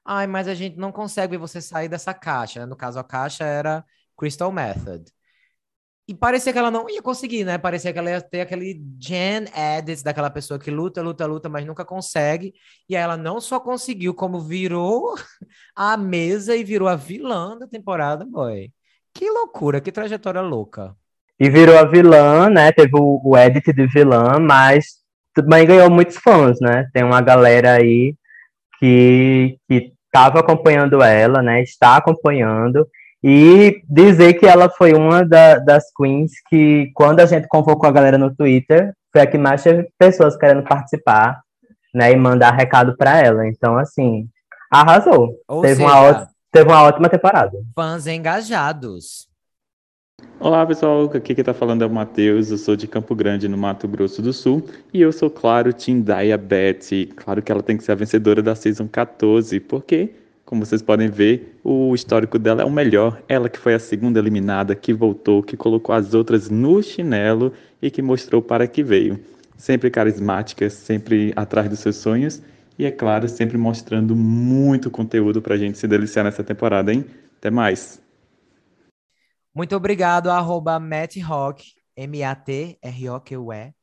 ai, mas a gente não consegue ver você sair dessa caixa. No caso, a caixa era Crystal Method. E parecia que ela não ia conseguir, né? Parecia que ela ia ter aquele Gen Edits daquela pessoa que luta, luta, luta, mas nunca consegue. E aí ela não só conseguiu, como virou a mesa e virou a vilã da temporada, boy. Que loucura, que trajetória louca. E virou a vilã, né? Teve o, o edit de vilã, mas também ganhou muitos fãs, né? Tem uma galera aí que, que tava acompanhando ela, né? Está acompanhando E dizer que ela foi uma da, das queens que, quando a gente convocou a galera no Twitter, foi a que mais teve pessoas querendo participar, né, e mandar recado para ela. Então, assim, arrasou. teve, seja, uma, teve uma ótima temporada. Fãs engajados. Olá pessoal, aqui que tá falando é o Matheus, eu sou de Campo Grande, no Mato Grosso do Sul, e eu sou, claro, Team Betty. Claro que ela tem que ser a vencedora da Season 14, porque, como vocês podem ver, o histórico dela é o melhor. Ela que foi a segunda eliminada, que voltou, que colocou as outras no chinelo e que mostrou para que veio. Sempre carismática, sempre atrás dos seus sonhos, e é claro, sempre mostrando muito conteúdo pra gente se deliciar nessa temporada, hein? Até mais! Muito obrigado, arroba Matt Rock, M-A-T-R-O-Q-E,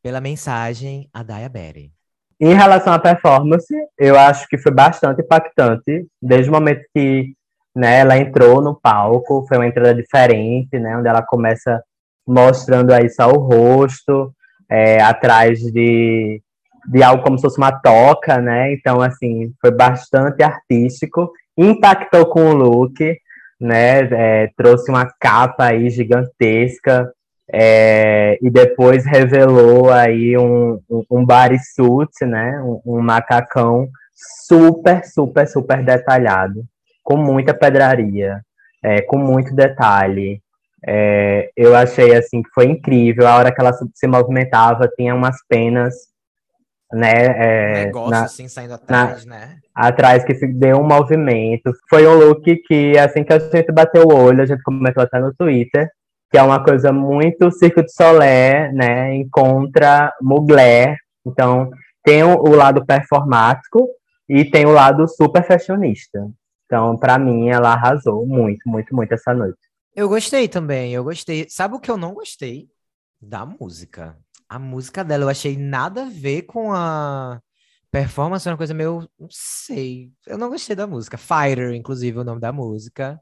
pela mensagem a Daya Berry. Em relação à performance, eu acho que foi bastante impactante, desde o momento que né, ela entrou no palco, foi uma entrada diferente, né, onde ela começa mostrando aí só o rosto, é, atrás de, de algo como se fosse uma toca, né, então, assim, foi bastante artístico, impactou com o look, né? É, trouxe uma capa aí gigantesca é, e depois revelou aí um, um, um bodysuit, né? Um, um, macacão super, super, super detalhado, com muita pedraria, é, com muito detalhe. É, eu achei assim que foi incrível. A hora que ela se movimentava, tinha umas penas né? É, negócio na, assim saindo atrás, na, né? Atrás que se deu um movimento. Foi um look que, assim que a gente bateu o olho, a gente comentou até no Twitter, que é uma coisa muito Circo de Solé, né? Encontra Mugler. Então, tem o, o lado performático e tem o lado super fashionista. Então, para mim, ela arrasou muito, muito, muito essa noite. Eu gostei também, eu gostei. Sabe o que eu não gostei? Da música a música dela eu achei nada a ver com a performance, uma coisa meio, não sei, eu não gostei da música. Fighter, inclusive, o nome da música.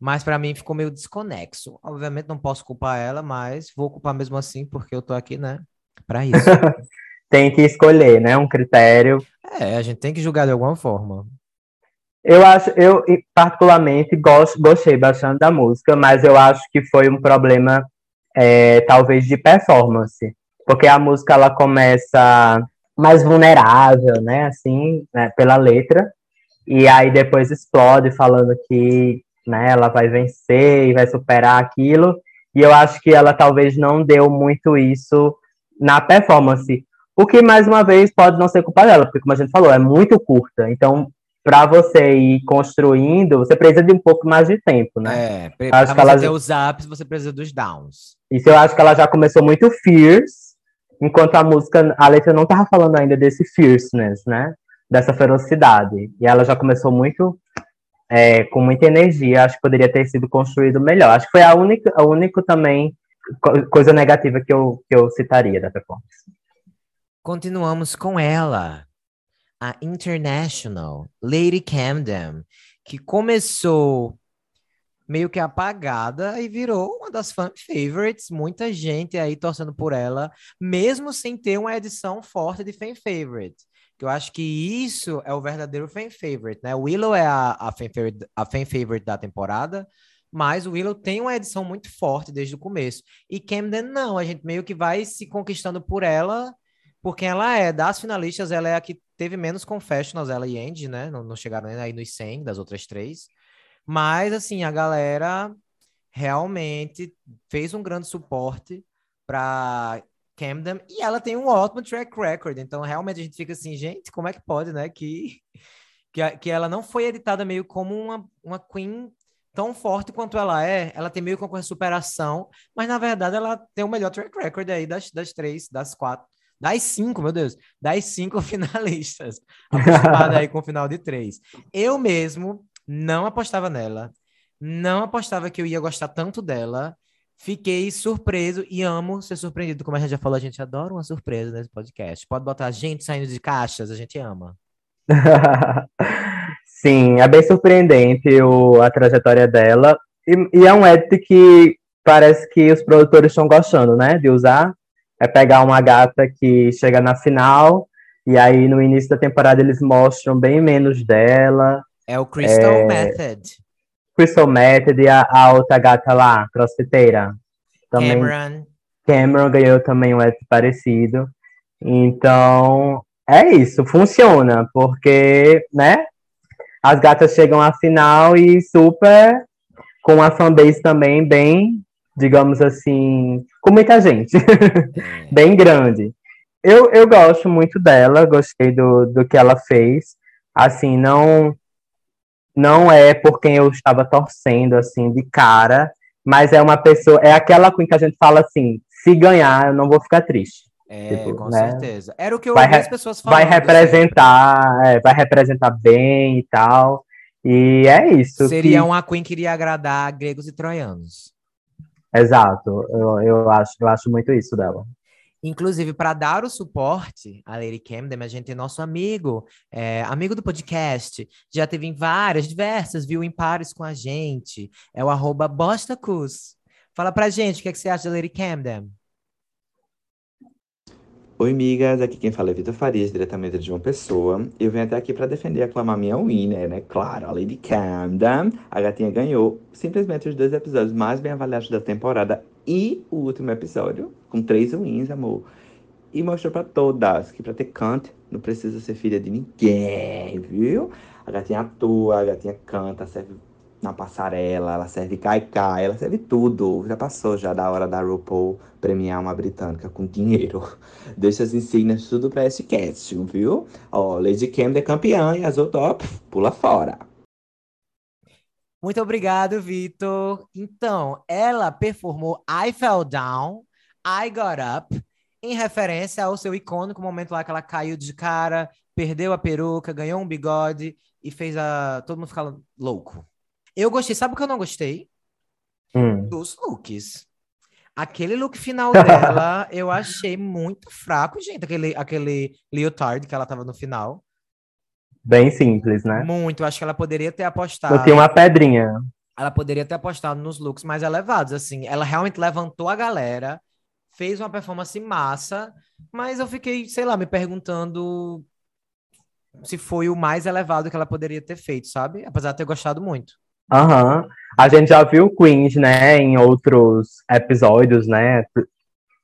Mas para mim ficou meio desconexo. Obviamente não posso culpar ela, mas vou culpar mesmo assim, porque eu tô aqui, né, para isso. tem que escolher, né, um critério. É, a gente tem que julgar de alguma forma. Eu acho, eu particularmente gosto, gostei bastante da música, mas eu acho que foi um problema, é, talvez, de performance porque a música ela começa mais vulnerável, né, assim, né, pela letra, e aí depois explode falando que, né, ela vai vencer e vai superar aquilo, e eu acho que ela talvez não deu muito isso na performance, o que mais uma vez pode não ser culpa dela, porque como a gente falou, é muito curta, então para você ir construindo, você precisa de um pouco mais de tempo, né? É, para você ela... ter os ups, você precisa dos downs. Isso eu acho que ela já começou muito fierce, enquanto a música, a letra não estava falando ainda desse fierceness, né? Dessa ferocidade. E ela já começou muito é, com muita energia. Acho que poderia ter sido construído melhor. Acho que foi a única, a única também coisa negativa que eu, que eu citaria da performance. Continuamos com ela, a International Lady Camden, que começou meio que apagada e virou uma das fan favorites. Muita gente aí torcendo por ela, mesmo sem ter uma edição forte de fan favorite. Que eu acho que isso é o verdadeiro fan favorite, né? Willow é a, a, fan, favorite, a fan favorite da temporada, mas o Willow tem uma edição muito forte desde o começo. E Camden não, a gente meio que vai se conquistando por ela, porque ela é, das finalistas, ela é a que teve menos confessionals, ela e Andy, né? Não, não chegaram aí nos 100 das outras três. Mas, assim, a galera realmente fez um grande suporte para Camden e ela tem um ótimo track record. Então, realmente, a gente fica assim, gente, como é que pode, né? Que, que, que ela não foi editada meio como uma, uma Queen tão forte quanto ela é. Ela tem meio que uma superação, mas na verdade ela tem o melhor track record aí das, das três, das quatro. Das cinco, meu Deus, das cinco finalistas, acostumada aí com o final de três. Eu mesmo não apostava nela, não apostava que eu ia gostar tanto dela. Fiquei surpreso e amo ser surpreendido. Como a gente já falou, a gente adora uma surpresa nesse podcast. Pode botar a gente saindo de caixas, a gente ama. Sim, é bem surpreendente o, a trajetória dela. E, e é um edit que parece que os produtores estão gostando, né? De usar. É pegar uma gata que chega na final, e aí no início da temporada eles mostram bem menos dela, é o Crystal é... Method. Crystal Method e a, a outra gata lá, crossfiteira. Também, Cameron. Cameron ganhou também um edit parecido. Então, é isso, funciona, porque, né? As gatas chegam à final e super com a fanbase também bem, digamos assim, com muita gente, bem grande. Eu, eu gosto muito dela, gostei do, do que ela fez. Assim, não não é por quem eu estava torcendo assim de cara, mas é uma pessoa, é aquela Queen que a gente fala assim, se ganhar, eu não vou ficar triste. É, Tipo, com né? certeza. Era o que eu Vai ouvi as pessoas falando. vai representar, é, vai representar bem e tal. E é isso. Seria que- uma Queen que iria agradar gregos e troianos. Exato. Eu, eu acho, eu acho muito isso dela. Inclusive, para dar o suporte à Lady Camden, a gente tem nosso amigo, é, amigo do podcast, já teve em várias, diversas, viu, em pares com a gente. É o arroba Bostacus. Fala pra gente o que, é que você acha da Lady Camden. Oi, amigas. Aqui quem fala é Vitor Farias, diretamente de uma pessoa. Eu venho até aqui para defender e aclamar minha winner, né? Claro, a Lady Camden. A gatinha ganhou simplesmente os dois episódios mais bem avaliados da temporada e o último episódio, com três wins, amor. E mostrou para todas que para ter cante não precisa ser filha de ninguém, viu? A gatinha atua, a gatinha canta, serve na passarela, ela serve cai-cai, ela serve tudo. Já passou já da hora da RuPaul premiar uma britânica com dinheiro. Deixa as insígnias tudo pra esse casting, viu? Ó, Lady Camden é campeã e as outras, pula fora. Muito obrigado, Vitor. Então, ela performou I Fell Down, I Got Up, em referência ao seu icônico momento lá que ela caiu de cara, perdeu a peruca, ganhou um bigode e fez a todo mundo ficar louco. Eu gostei, sabe o que eu não gostei? Hum. Dos looks. Aquele look final dela, eu achei muito fraco, gente. Aquele, aquele leotard que ela tava no final. Bem simples, né? Muito. Acho que ela poderia ter apostado. Eu tinha uma pedrinha. ela poderia ter apostado nos looks mais elevados, assim. Ela realmente levantou a galera, fez uma performance massa, mas eu fiquei, sei lá, me perguntando se foi o mais elevado que ela poderia ter feito, sabe? Apesar de ter gostado muito. Aham. A gente já viu Queens, né, em outros episódios, né,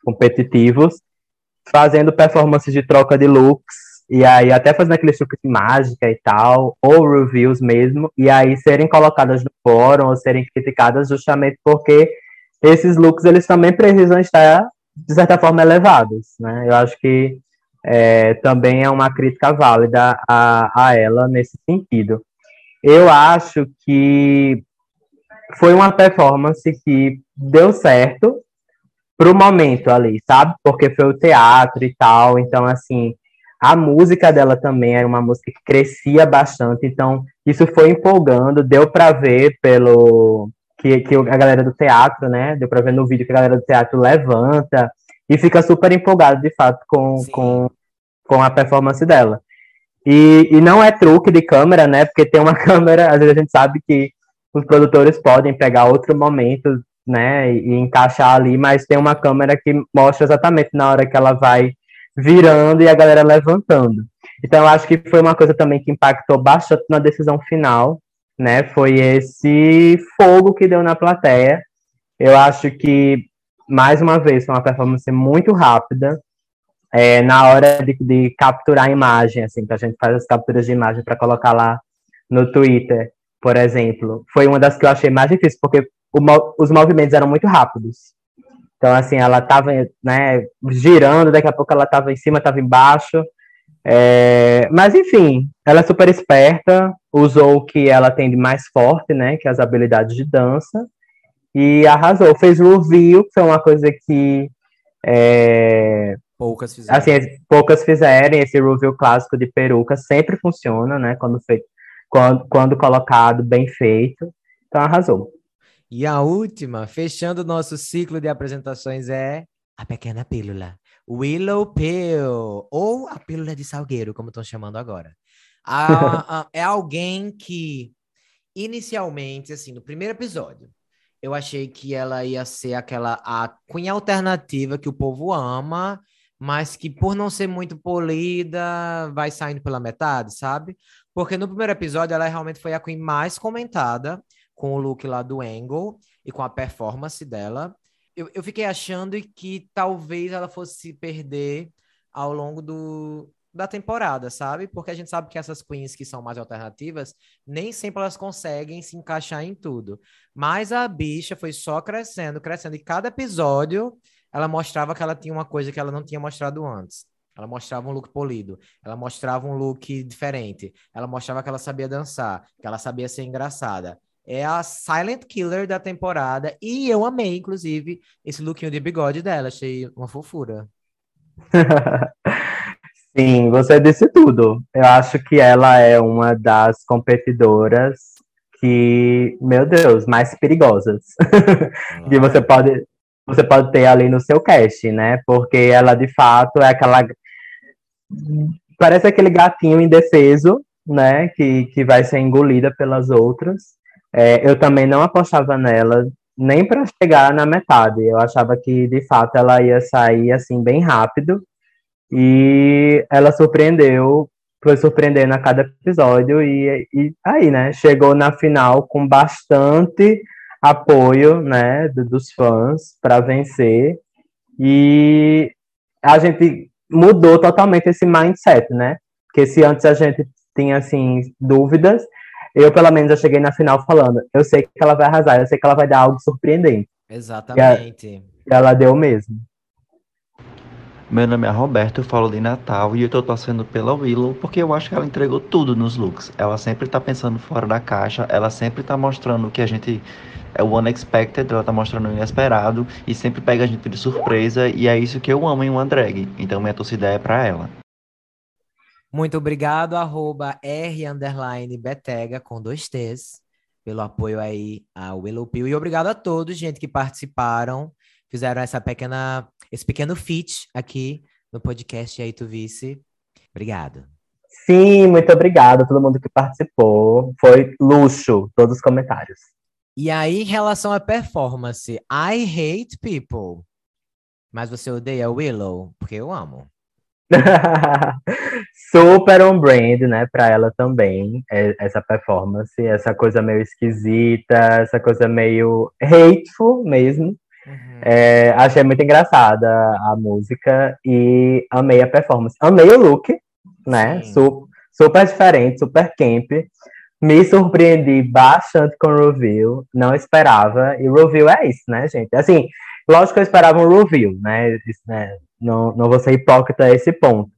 competitivos, fazendo performances de troca de looks, e aí até fazendo aqueles truques de mágica e tal, ou reviews mesmo, e aí serem colocadas no fórum, ou serem criticadas justamente porque esses looks, eles também precisam estar, de certa forma, elevados, né? Eu acho que é, também é uma crítica válida a, a ela nesse sentido. Eu acho que foi uma performance que deu certo pro momento ali, sabe? Porque foi o teatro e tal, então assim, a música dela também era uma música que crescia bastante, então isso foi empolgando, deu para ver pelo que, que a galera do teatro, né? Deu para ver no vídeo que a galera do teatro levanta e fica super empolgado de fato com, Sim. com, com a performance dela. E, e não é truque de câmera, né? Porque tem uma câmera, às vezes a gente sabe que os produtores podem pegar outro momento, né, e, e encaixar ali, mas tem uma câmera que mostra exatamente na hora que ela vai virando e a galera levantando. Então eu acho que foi uma coisa também que impactou bastante na decisão final, né? Foi esse fogo que deu na plateia. Eu acho que mais uma vez foi uma performance muito rápida. É, na hora de, de capturar a imagem, assim, que a gente faz as capturas de imagem para colocar lá no Twitter, por exemplo, foi uma das que eu achei mais difícil, porque o os movimentos eram muito rápidos. Então, assim, ela estava né, girando, daqui a pouco ela estava em cima, estava embaixo. É, mas, enfim, ela é super esperta, usou o que ela tem de mais forte, né, que é as habilidades de dança, e arrasou. Fez review, que foi uma coisa que é, Poucas fizeram. assim, poucas fizerem esse review clássico de peruca, sempre funciona, né? Quando, feito, quando, quando colocado, bem feito. Então arrasou. E a última, fechando o nosso ciclo de apresentações, é a pequena pílula. Willow Pill, ou a pílula de salgueiro, como estão chamando agora. A- a- é alguém que, inicialmente, assim, no primeiro episódio, eu achei que ela ia ser aquela a Queen alternativa que o povo ama, mas que por não ser muito polida, vai saindo pela metade, sabe? Porque no primeiro episódio ela realmente foi a Queen mais comentada, com o look lá do Angle e com a performance dela. Eu, eu fiquei achando que talvez ela fosse se perder ao longo do, da temporada, sabe? Porque a gente sabe que essas queens que são mais alternativas, nem sempre elas conseguem se encaixar em tudo. Mas a bicha foi só crescendo, crescendo. E cada episódio ela mostrava que ela tinha uma coisa que ela não tinha mostrado antes. Ela mostrava um look polido, ela mostrava um look diferente, ela mostrava que ela sabia dançar, que ela sabia ser engraçada. É a Silent Killer da temporada e eu amei, inclusive, esse lookinho de bigode dela, achei uma fofura. Sim, você disse tudo. Eu acho que ela é uma das competidoras que, meu Deus, mais perigosas que você pode você pode ter ali no seu cast, né? Porque ela de fato é aquela parece aquele gatinho indefeso, né? Que, que vai ser engolida pelas outras. É, eu também não apostava nela nem para chegar na metade. Eu achava que de fato ela ia sair assim bem rápido e ela surpreendeu, foi surpreendendo a cada episódio e, e aí, né? Chegou na final com bastante apoio, né, dos fãs para vencer e a gente mudou totalmente esse mindset, né? Porque se antes a gente tinha assim dúvidas, eu pelo menos já cheguei na final falando, eu sei que ela vai arrasar, eu sei que ela vai dar algo surpreendente. Exatamente. E, ela deu mesmo. Meu nome é Roberto, eu falo de Natal e eu tô torcendo pela Willow porque eu acho que ela entregou tudo nos looks. Ela sempre tá pensando fora da caixa, ela sempre tá mostrando que a gente é o unexpected, ela tá mostrando o inesperado e sempre pega a gente de surpresa e é isso que eu amo em uma drag. Então minha torcida é pra ela. Muito obrigado, arroba R underline Betega com dois T's, pelo apoio aí ao Willow Pill. E obrigado a todos, gente, que participaram fizeram essa pequena, esse pequeno feat aqui no podcast aí tu vice. Obrigado. Sim, muito obrigado a todo mundo que participou. Foi luxo, todos os comentários. E aí, em relação à performance, I hate people. Mas você odeia Willow? Porque eu amo. Super on brand, né, para ela também, é, essa performance, essa coisa meio esquisita, essa coisa meio hateful mesmo. Uhum. É, achei muito engraçada a música e amei a performance. Amei o look, né? Super, super diferente, super camp. Me surpreendi bastante com o review, não esperava. E o review é isso, né, gente? Assim, lógico que eu esperava um review, né? Isso, né? Não, não vou ser hipócrita a esse ponto.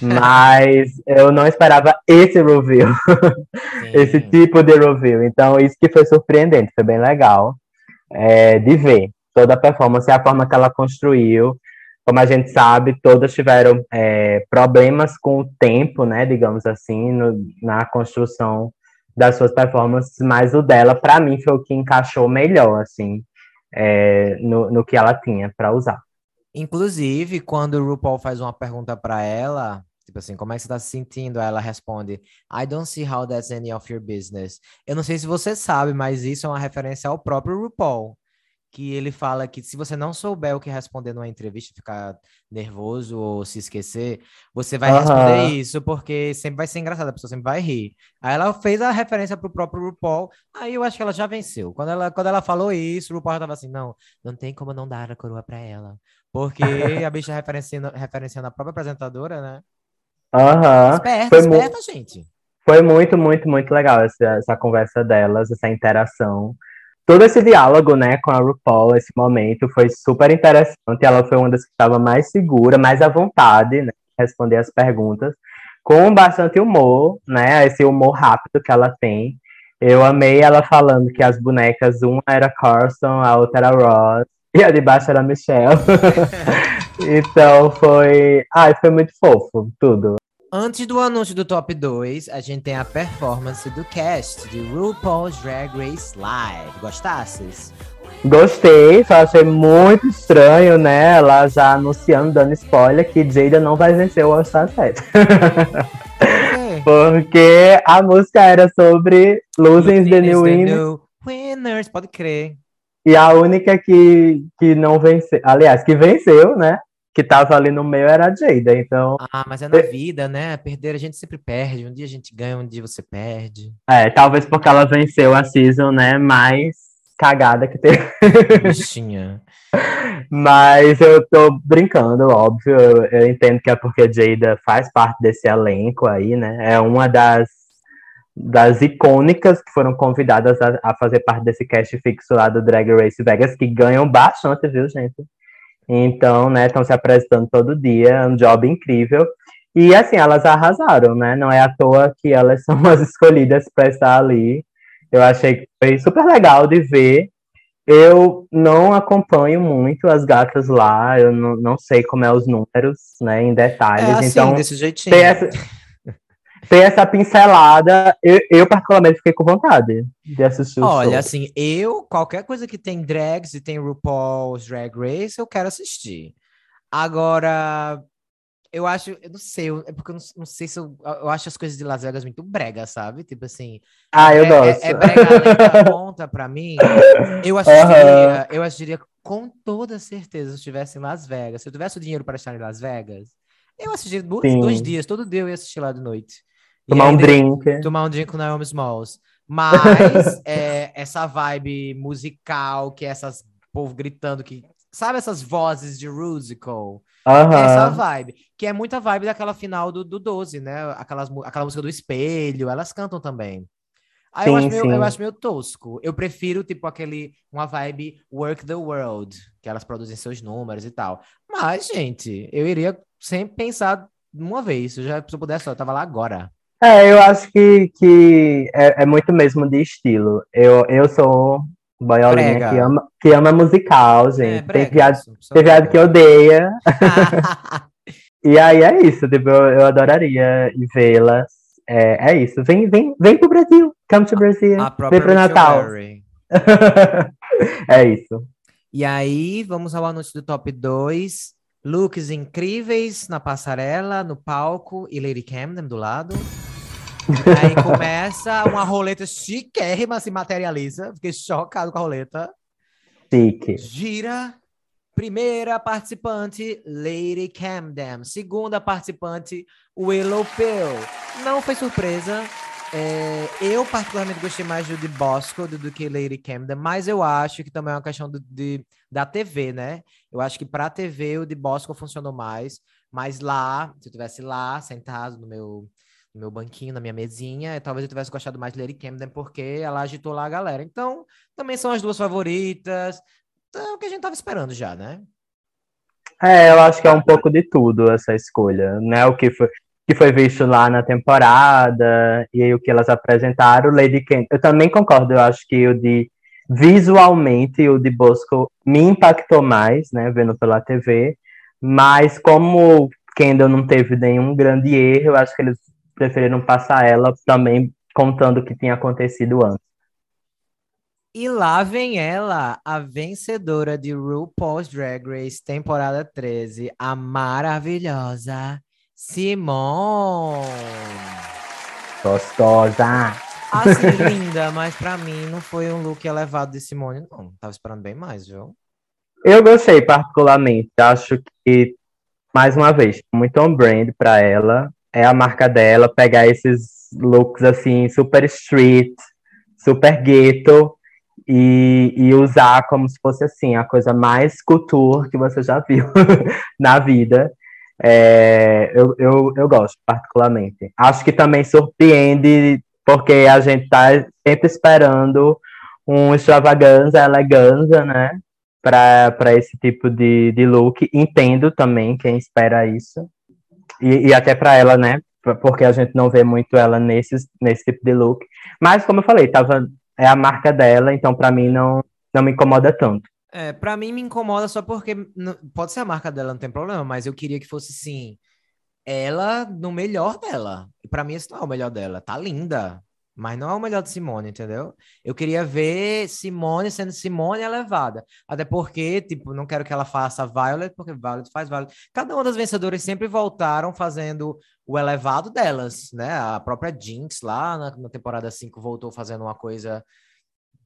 Mas eu não esperava esse review, esse tipo de review. Então, isso que foi surpreendente, foi bem legal é, de ver toda a performance, a forma que ela construiu. Como a gente sabe, todas tiveram é, problemas com o tempo, né, digamos assim, no, na construção das suas performances, mas o dela, para mim, foi o que encaixou melhor, assim, é, no, no que ela tinha para usar. Inclusive, quando o RuPaul faz uma pergunta para ela, tipo assim, como é que você tá se sentindo? Ela responde, I don't see how that's any of your business. Eu não sei se você sabe, mas isso é uma referência ao próprio RuPaul que ele fala que se você não souber o que responder numa entrevista, ficar nervoso ou se esquecer, você vai uhum. responder isso, porque sempre vai ser engraçado, a pessoa sempre vai rir. Aí ela fez a referência pro próprio RuPaul, aí eu acho que ela já venceu. Quando ela, quando ela falou isso, o RuPaul tava assim, não, não tem como não dar a coroa para ela. Porque a bicha referenciando, referenciando a própria apresentadora, né? Aham. Uhum. Esperta, Foi esperta, gente. Foi muito, muito, muito legal essa, essa conversa delas, essa interação todo esse diálogo, né, com a RuPaul, esse momento, foi super interessante. Ela foi uma das que estava mais segura, mais à vontade, né, responder as perguntas, com bastante humor, né, esse humor rápido que ela tem. Eu amei ela falando que as bonecas, uma era Carson, a outra era Ross, e a de baixo era Michelle. então foi. Ai, foi muito fofo, tudo. Antes do anúncio do top 2, a gente tem a performance do cast de RuPaul's Drag Race Live. Gostasses? Gostei, só achei muito estranho, né? Ela já anunciando, dando spoiler, que Jada não vai vencer o All Star 7. Porque a música era sobre Losing the New. Winners, pode crer. E a única que, que não venceu, aliás, que venceu, né? que tava ali no meio era a Jada, então... Ah, mas é na vida, né? Perder a gente sempre perde. Um dia a gente ganha, um dia você perde. É, talvez porque ela venceu a season, né, mais cagada que teve. Bichinha. Mas eu tô brincando, óbvio. Eu, eu entendo que é porque a Jada faz parte desse elenco aí, né? É uma das, das icônicas que foram convidadas a, a fazer parte desse cast fixo lá do Drag Race Vegas, que ganham bastante, viu, gente? Então, né, estão se apresentando todo dia, é um job incrível. E assim, elas arrasaram, né? Não é à toa que elas são as escolhidas para estar ali. Eu achei que foi super legal de ver. Eu não acompanho muito as gatas lá, eu não, não sei como é os números, né, em detalhes. É assim, então, desse jeitinho. ter essa, ter essa pincelada, eu, eu, particularmente fiquei com vontade de assistir o Olha, show. assim, eu, qualquer coisa que tem drags e tem RuPaul's Drag Race, eu quero assistir. Agora, eu acho, eu não sei, eu- é porque eu não, não sei se eu, eu acho as coisas de Las Vegas muito brega, sabe? Tipo assim, Ah, eu é, gosto. é, é brega além da conta pra mim. Eu assistiria, eu assistiria com toda certeza se eu estivesse em Las Vegas. Se eu tivesse o dinheiro para estar em Las Vegas, eu assistiria dois, dois dias, todo dia eu ia assistir lá de noite. Tomar um ainda- drink. tomar um drink com Naomi Smalls. Mas é, essa vibe musical, que é essas povo gritando que. Sabe essas vozes de musical? Essa Aham. vibe. Que é muita vibe daquela final do, do 12, né? Aquelas, aquela música do espelho, elas cantam também. Aí eu, Sim, acho meio, eu acho meio tosco. Eu prefiro, tipo, aquele, uma vibe Work the World, que elas produzem seus números e tal. Mas, gente, eu iria sempre pensar uma vez. Se eu, já, se eu pudesse, eu tava lá agora. É, eu acho que, que é, é muito mesmo de estilo. Eu, eu sou boiolinha que ama, que ama musical, É, gente. tem brega viado, tem viado que brega. odeia. E aí é isso, tipo, eu, eu adoraria vê-las. É, é isso. Vem, vem, vem pro Brasil. Come to Brasil. A Vem pro Natal. É isso. E aí, vamos ao anúncio do top 2. Looks incríveis na passarela, no palco e Lady Camden do lado. Aí começa uma roleta chiquérrima se materializa. Fiquei chocado com a roleta. Chique. Gira. Primeira participante, Lady Camden. Segunda participante, Willow Pill. Não foi surpresa. É, eu, particularmente, gostei mais do de Bosco do, do que Lady Camden, mas eu acho que também é uma questão do, de, da TV, né? Eu acho que para a TV o de Bosco funcionou mais, mas lá, se eu tivesse lá, sentado no meu, no meu banquinho, na minha mesinha, talvez eu tivesse gostado mais de Lady Camden, porque ela agitou lá a galera. Então, também são as duas favoritas. Então, é o que a gente tava esperando já, né? É, eu acho que é um pouco de tudo essa escolha, né? O que foi, que foi visto lá na temporada e aí o que elas apresentaram. Lady Camden, eu também concordo, eu acho que o de visualmente o de Bosco me impactou mais, né? Vendo pela TV, mas como Kendall não teve nenhum grande erro, eu acho que eles preferiram passar ela também contando o que tinha acontecido antes. E lá vem ela, a vencedora de RuPaul's Drag Race, temporada 13, a maravilhosa Simone. Gostosa! Assim, linda, mas pra mim não foi um look elevado de Simone, não. Tava esperando bem mais, viu? Eu gostei particularmente. Acho que, mais uma vez, muito on-brand para ela. É a marca dela pegar esses looks assim, super street, super ghetto e, e usar como se fosse assim, a coisa mais couture que você já viu na vida. É, eu, eu, eu gosto particularmente. Acho que também surpreende porque a gente tá sempre esperando um extravaganza, elegância, né? para esse tipo de, de look. Entendo também quem espera isso. E, e até para ela, né? Porque a gente não vê muito ela nesse, nesse tipo de look. Mas, como eu falei, tava, é a marca dela, então para mim não, não me incomoda tanto. É, pra mim me incomoda só porque pode ser a marca dela, não tem problema, mas eu queria que fosse sim, ela no melhor dela. E pra mim esse não é o melhor dela. Tá linda, mas não é o melhor de Simone, entendeu? Eu queria ver Simone sendo Simone elevada. Até porque, tipo, não quero que ela faça Violet, porque Violet faz Violet. Cada uma das vencedoras sempre voltaram fazendo o elevado delas, né? A própria Jinx lá na, na temporada 5 voltou fazendo uma coisa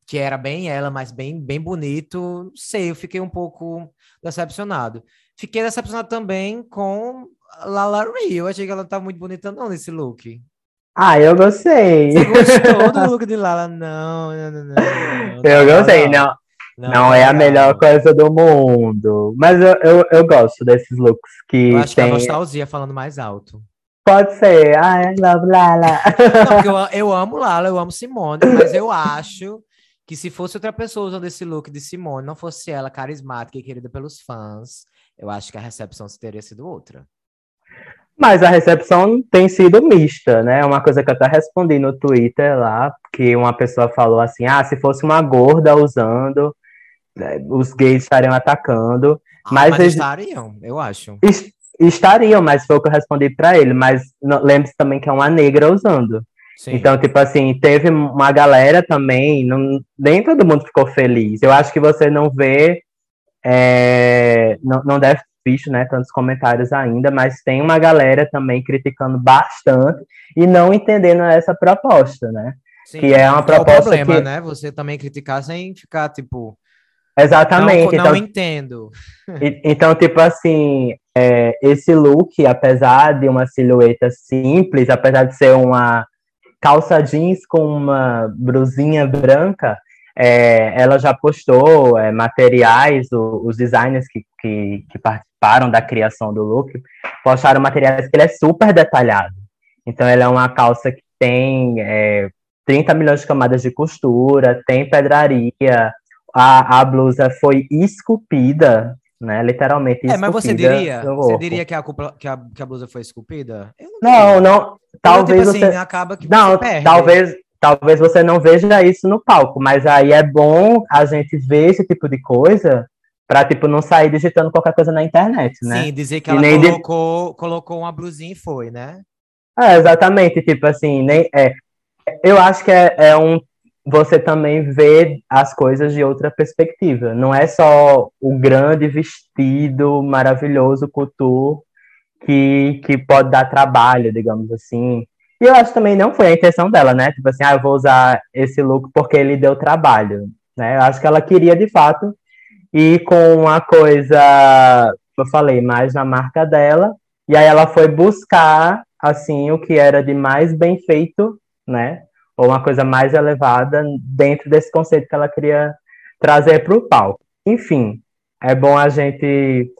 que era bem ela, mas bem, bem bonito. Não sei, eu fiquei um pouco decepcionado. Fiquei decepcionado também com Lala Ri. Eu achei que ela não tá muito bonita não nesse look. Ah, eu gostei. Você gostou do look de Lala? Não, não, não, não. não eu gostei, não. Não, não, é a melhor coisa do mundo. Mas eu, eu, eu gosto desses looks que. Eu acho tem... que a nostalgia falando mais alto. Pode ser. I love Lala. Não, eu, eu amo Lala, eu amo Simone, mas eu acho que se fosse outra pessoa usando esse look de Simone, não fosse ela carismática e querida pelos fãs, eu acho que a recepção teria sido outra. Mas a recepção tem sido mista, né? Uma coisa que eu até respondi no Twitter lá, que uma pessoa falou assim: ah, se fosse uma gorda usando, né, os gays estariam atacando. Ah, mas, mas eles... estariam, eu acho. Est estariam, mas foi o que eu respondi para ele. Mas lembre-se também que é uma negra usando. Sim. Então, tipo assim, teve uma galera também, não, nem todo mundo ficou feliz. Eu acho que você não vê, é, não, não deve visto, né, tantos comentários ainda, mas tem uma galera também criticando bastante e não entendendo essa proposta, né? Sim, que é uma proposta é o problema, que... né? Você também criticar sem ficar, tipo... Exatamente. Não, não então, entendo. então, tipo assim, é, esse look, apesar de uma silhueta simples, apesar de ser uma calça jeans com uma brusinha branca, é, ela já postou é, materiais, o, os designers que, que, que, participaram da criação do look, postaram materiais que ele é super detalhado. Então, ela é uma calça que tem é, 30 milhões de camadas de costura, tem pedraria, a, a blusa foi esculpida né? Literalmente É, mas você diria, você diria que a, que a, que a blusa foi esculpida? Não, não, não, talvez tipo você... Assim, acaba que não, talvez, talvez você não veja isso no palco, mas aí é bom a gente ver esse tipo de coisa para tipo não sair digitando qualquer coisa na internet, né? Sim, dizer que ela colocou, de... colocou uma blusinha e foi, né? É, exatamente, tipo assim, nem é, eu acho que é, é um você também vê as coisas de outra perspectiva. Não é só o grande vestido maravilhoso couture que, que pode dar trabalho, digamos assim. E eu acho também não foi a intenção dela, né? Tipo assim, ah, eu vou usar esse look porque ele deu trabalho, né? Eu acho que ela queria, de fato, ir com uma coisa, eu falei, mais na marca dela, e aí ela foi buscar, assim, o que era de mais bem feito, né? ou uma coisa mais elevada dentro desse conceito que ela queria trazer para o palco. Enfim, é bom a gente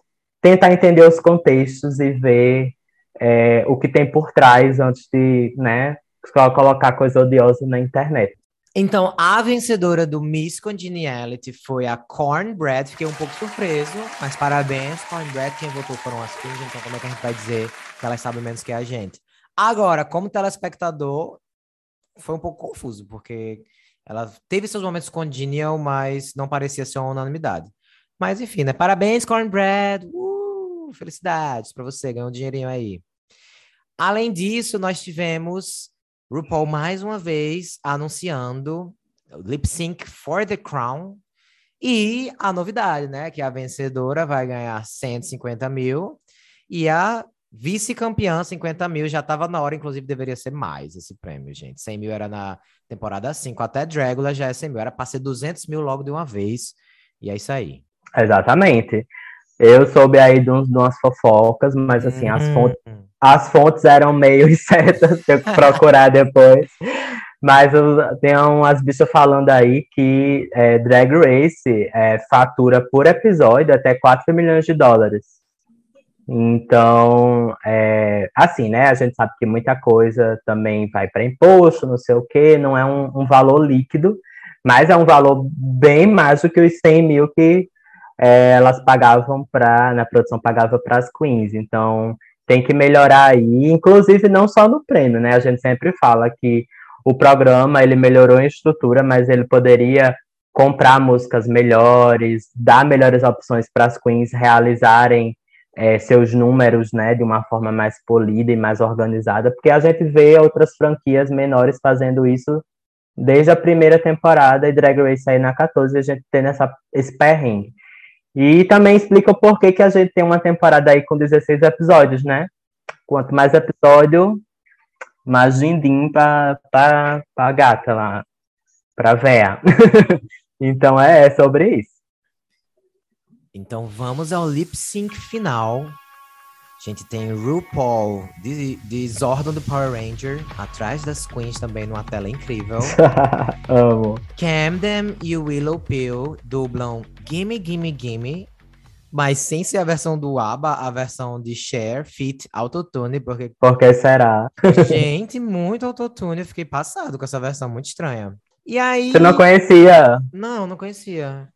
tentar entender os contextos e ver é, o que tem por trás antes de né, colocar coisa odiosa na internet. Então, a vencedora do Miss Congeniality foi a Cornbread. Fiquei um pouco surpreso, mas parabéns, Cornbread. Quem votou foram as queens, então como é que a gente vai dizer que elas sabem menos que a gente? Agora, como telespectador, foi um pouco confuso, porque ela teve seus momentos com Daniel, mas não parecia ser uma unanimidade. Mas enfim, né? Parabéns, Cornbread! Uh, felicidades para você, ganhou um dinheirinho aí. Além disso, nós tivemos RuPaul mais uma vez anunciando Lip Sync for the Crown. E a novidade, né? Que a vencedora vai ganhar 150 mil e a Vice-campeã, 50 mil, já estava na hora, inclusive deveria ser mais esse prêmio, gente. 100 mil era na temporada 5, até Dragula já é 100 mil, era para ser 200 mil logo de uma vez, e é isso aí. Exatamente. Eu soube aí de, uns, de umas fofocas, mas assim, as, uhum. fontes, as fontes eram meio incertas, tenho que procurar depois. Mas tem umas bichas falando aí que é, Drag Race é, fatura por episódio até 4 milhões de dólares. Então, é, assim, né? A gente sabe que muita coisa também vai para imposto, não sei o quê, não é um, um, valor líquido, mas é um valor bem mais do que os 100 mil que é, elas pagavam para, na produção pagava para as queens. Então, tem que melhorar aí, inclusive não só no prêmio, né? A gente sempre fala que o programa ele melhorou em estrutura, mas ele poderia comprar músicas melhores, dar melhores opções para as queens realizarem é, seus números né, de uma forma mais polida e mais organizada, porque a gente vê outras franquias menores fazendo isso desde a primeira temporada e Drag Race aí na 14, a gente tem essa, esse perrengue. E também explica o porquê que a gente tem uma temporada aí com 16 episódios, né? Quanto mais episódio, mais din-din pra, pra, pra gata lá. pra véia. então é, é sobre isso. Então vamos ao lip sync final. A gente tem RuPaul, de, de Zordon do Power Ranger, atrás das Queens também numa tela incrível. Amo. Camden e Willow Pill dublam Gimme Gimme Gimme, mas sem ser a versão do ABBA, a versão de Cher, Fit, Autotune, porque... Por que será? Gente, muito Autotune, eu fiquei passado com essa versão, muito estranha. E aí... Você não conhecia? Não, não conhecia.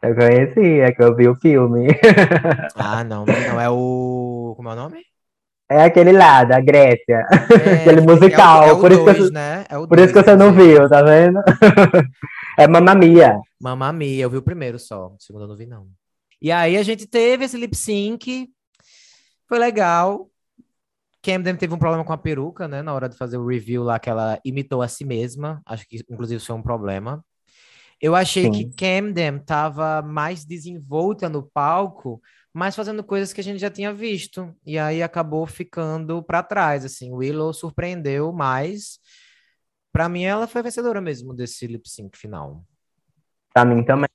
Eu conheci, é que eu vi o filme. Ah, não, não é o. Como é o nome? É aquele lá, da Grécia. É, aquele musical. É o, é o por, isso dois, que você, né? É o por isso que dois, você não viu, tá vendo? é Mamma Mia. Mamma Mia, eu vi o primeiro só. O segundo eu não vi, não. E aí a gente teve esse lip sync. Foi legal. Camden teve um problema com a peruca, né? Na hora de fazer o review lá, que ela imitou a si mesma. Acho que, inclusive, isso foi um problema. Eu achei Sim. que Camden tava mais desenvolta no palco, mas fazendo coisas que a gente já tinha visto. E aí acabou ficando para trás, assim. Willow surpreendeu, mas para mim ela foi vencedora mesmo desse lip sync final. Pra mim também.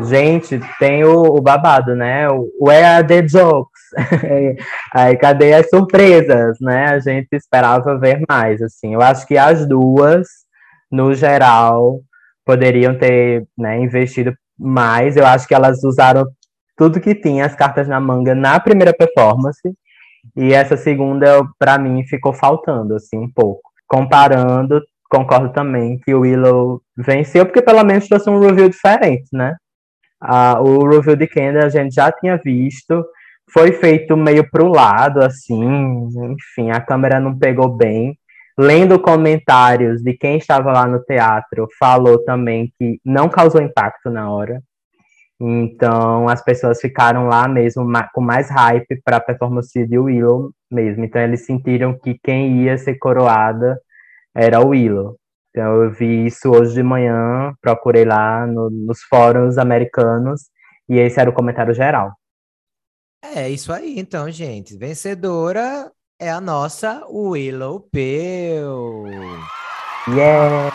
Gente, tem o, o babado, né? O Where are the jokes? Aí, cadê as surpresas, né? A gente esperava ver mais, assim. Eu acho que as duas, no geral, poderiam ter né, investido mais. Eu acho que elas usaram tudo que tinha, as cartas na manga, na primeira performance. E essa segunda, para mim, ficou faltando, assim, um pouco. Comparando, concordo também que o Willow venceu, porque pelo menos trouxe um review diferente, né? Ah, o review de Kendall a gente já tinha visto, foi feito meio pro lado, assim, enfim, a câmera não pegou bem. Lendo comentários de quem estava lá no teatro, falou também que não causou impacto na hora. Então, as pessoas ficaram lá mesmo com mais hype para a performance de Willow mesmo. Então, eles sentiram que quem ia ser coroada era o Willow. Então, eu vi isso hoje de manhã, procurei lá no- nos fóruns americanos, e esse era o comentário geral. É isso aí, então, gente. Vencedora é a nossa Willow Pill. Yeah!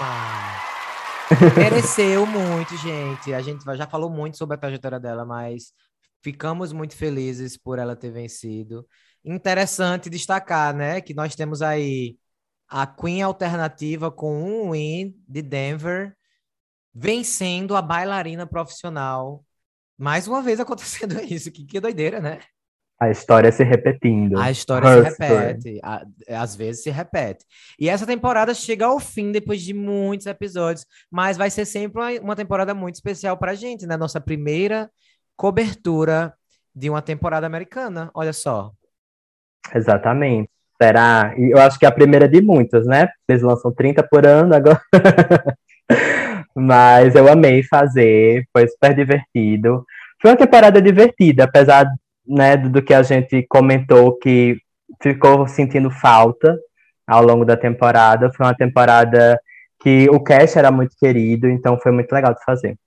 Mereceu muito, gente. A gente já falou muito sobre a trajetória dela, mas ficamos muito felizes por ela ter vencido. Interessante destacar, né, que nós temos aí a Queen alternativa com um win de Denver vencendo a bailarina profissional. Mais uma vez acontecendo isso, que, que doideira, né? A história se repetindo. A história Her se repete, a- às vezes se repete. E essa temporada chega ao fim depois de muitos episódios, mas vai ser sempre uma, uma temporada muito especial pra gente, né? Nossa primeira cobertura de uma temporada americana. Olha só. Exatamente. Será? E eu acho que é a primeira de muitas, né? Eles lançam 30 por ano agora. Mas eu amei fazer, foi super divertido. Foi uma temporada divertida, apesar né, do que a gente comentou que ficou sentindo falta ao longo da temporada. Foi uma temporada que o cast era muito querido, então foi muito legal de fazer.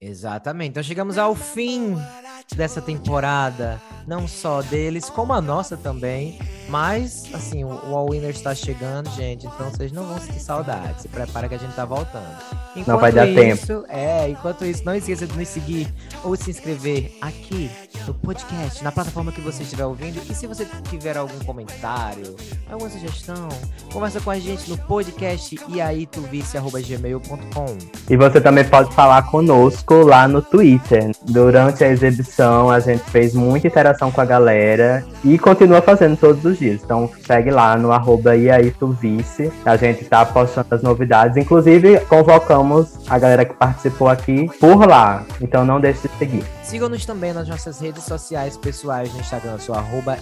Exatamente. Então chegamos ao fim dessa temporada, não só deles, como a nossa também. Mas, assim, o, o All Winner está chegando, gente. Então vocês não vão sentir saudade. Se prepara que a gente tá voltando. Enquanto vai dar isso, É, enquanto isso, não esqueça de nos seguir ou se inscrever aqui no podcast, na plataforma que você estiver ouvindo. E se você tiver algum comentário, alguma sugestão, conversa com a gente no podcast iaituvice.gmail.com. E você também pode falar conosco lá no Twitter. Durante a exibição, a gente fez muita interação com a galera e continua fazendo todos os dias. Então segue lá no arroba. A gente tá postando as novidades. Inclusive, convocamos a galera que participou aqui por lá. Então não deixe de seguir. Sigam-nos também nas nossas redes sociais pessoais no Instagram, eu sou arroba.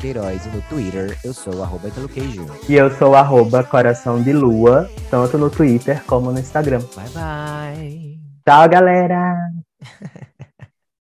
Queiroz e no Twitter eu sou arroba. E eu sou arroba coração de lua, tanto no Twitter como no Instagram. Bye bye! Tchau, galera!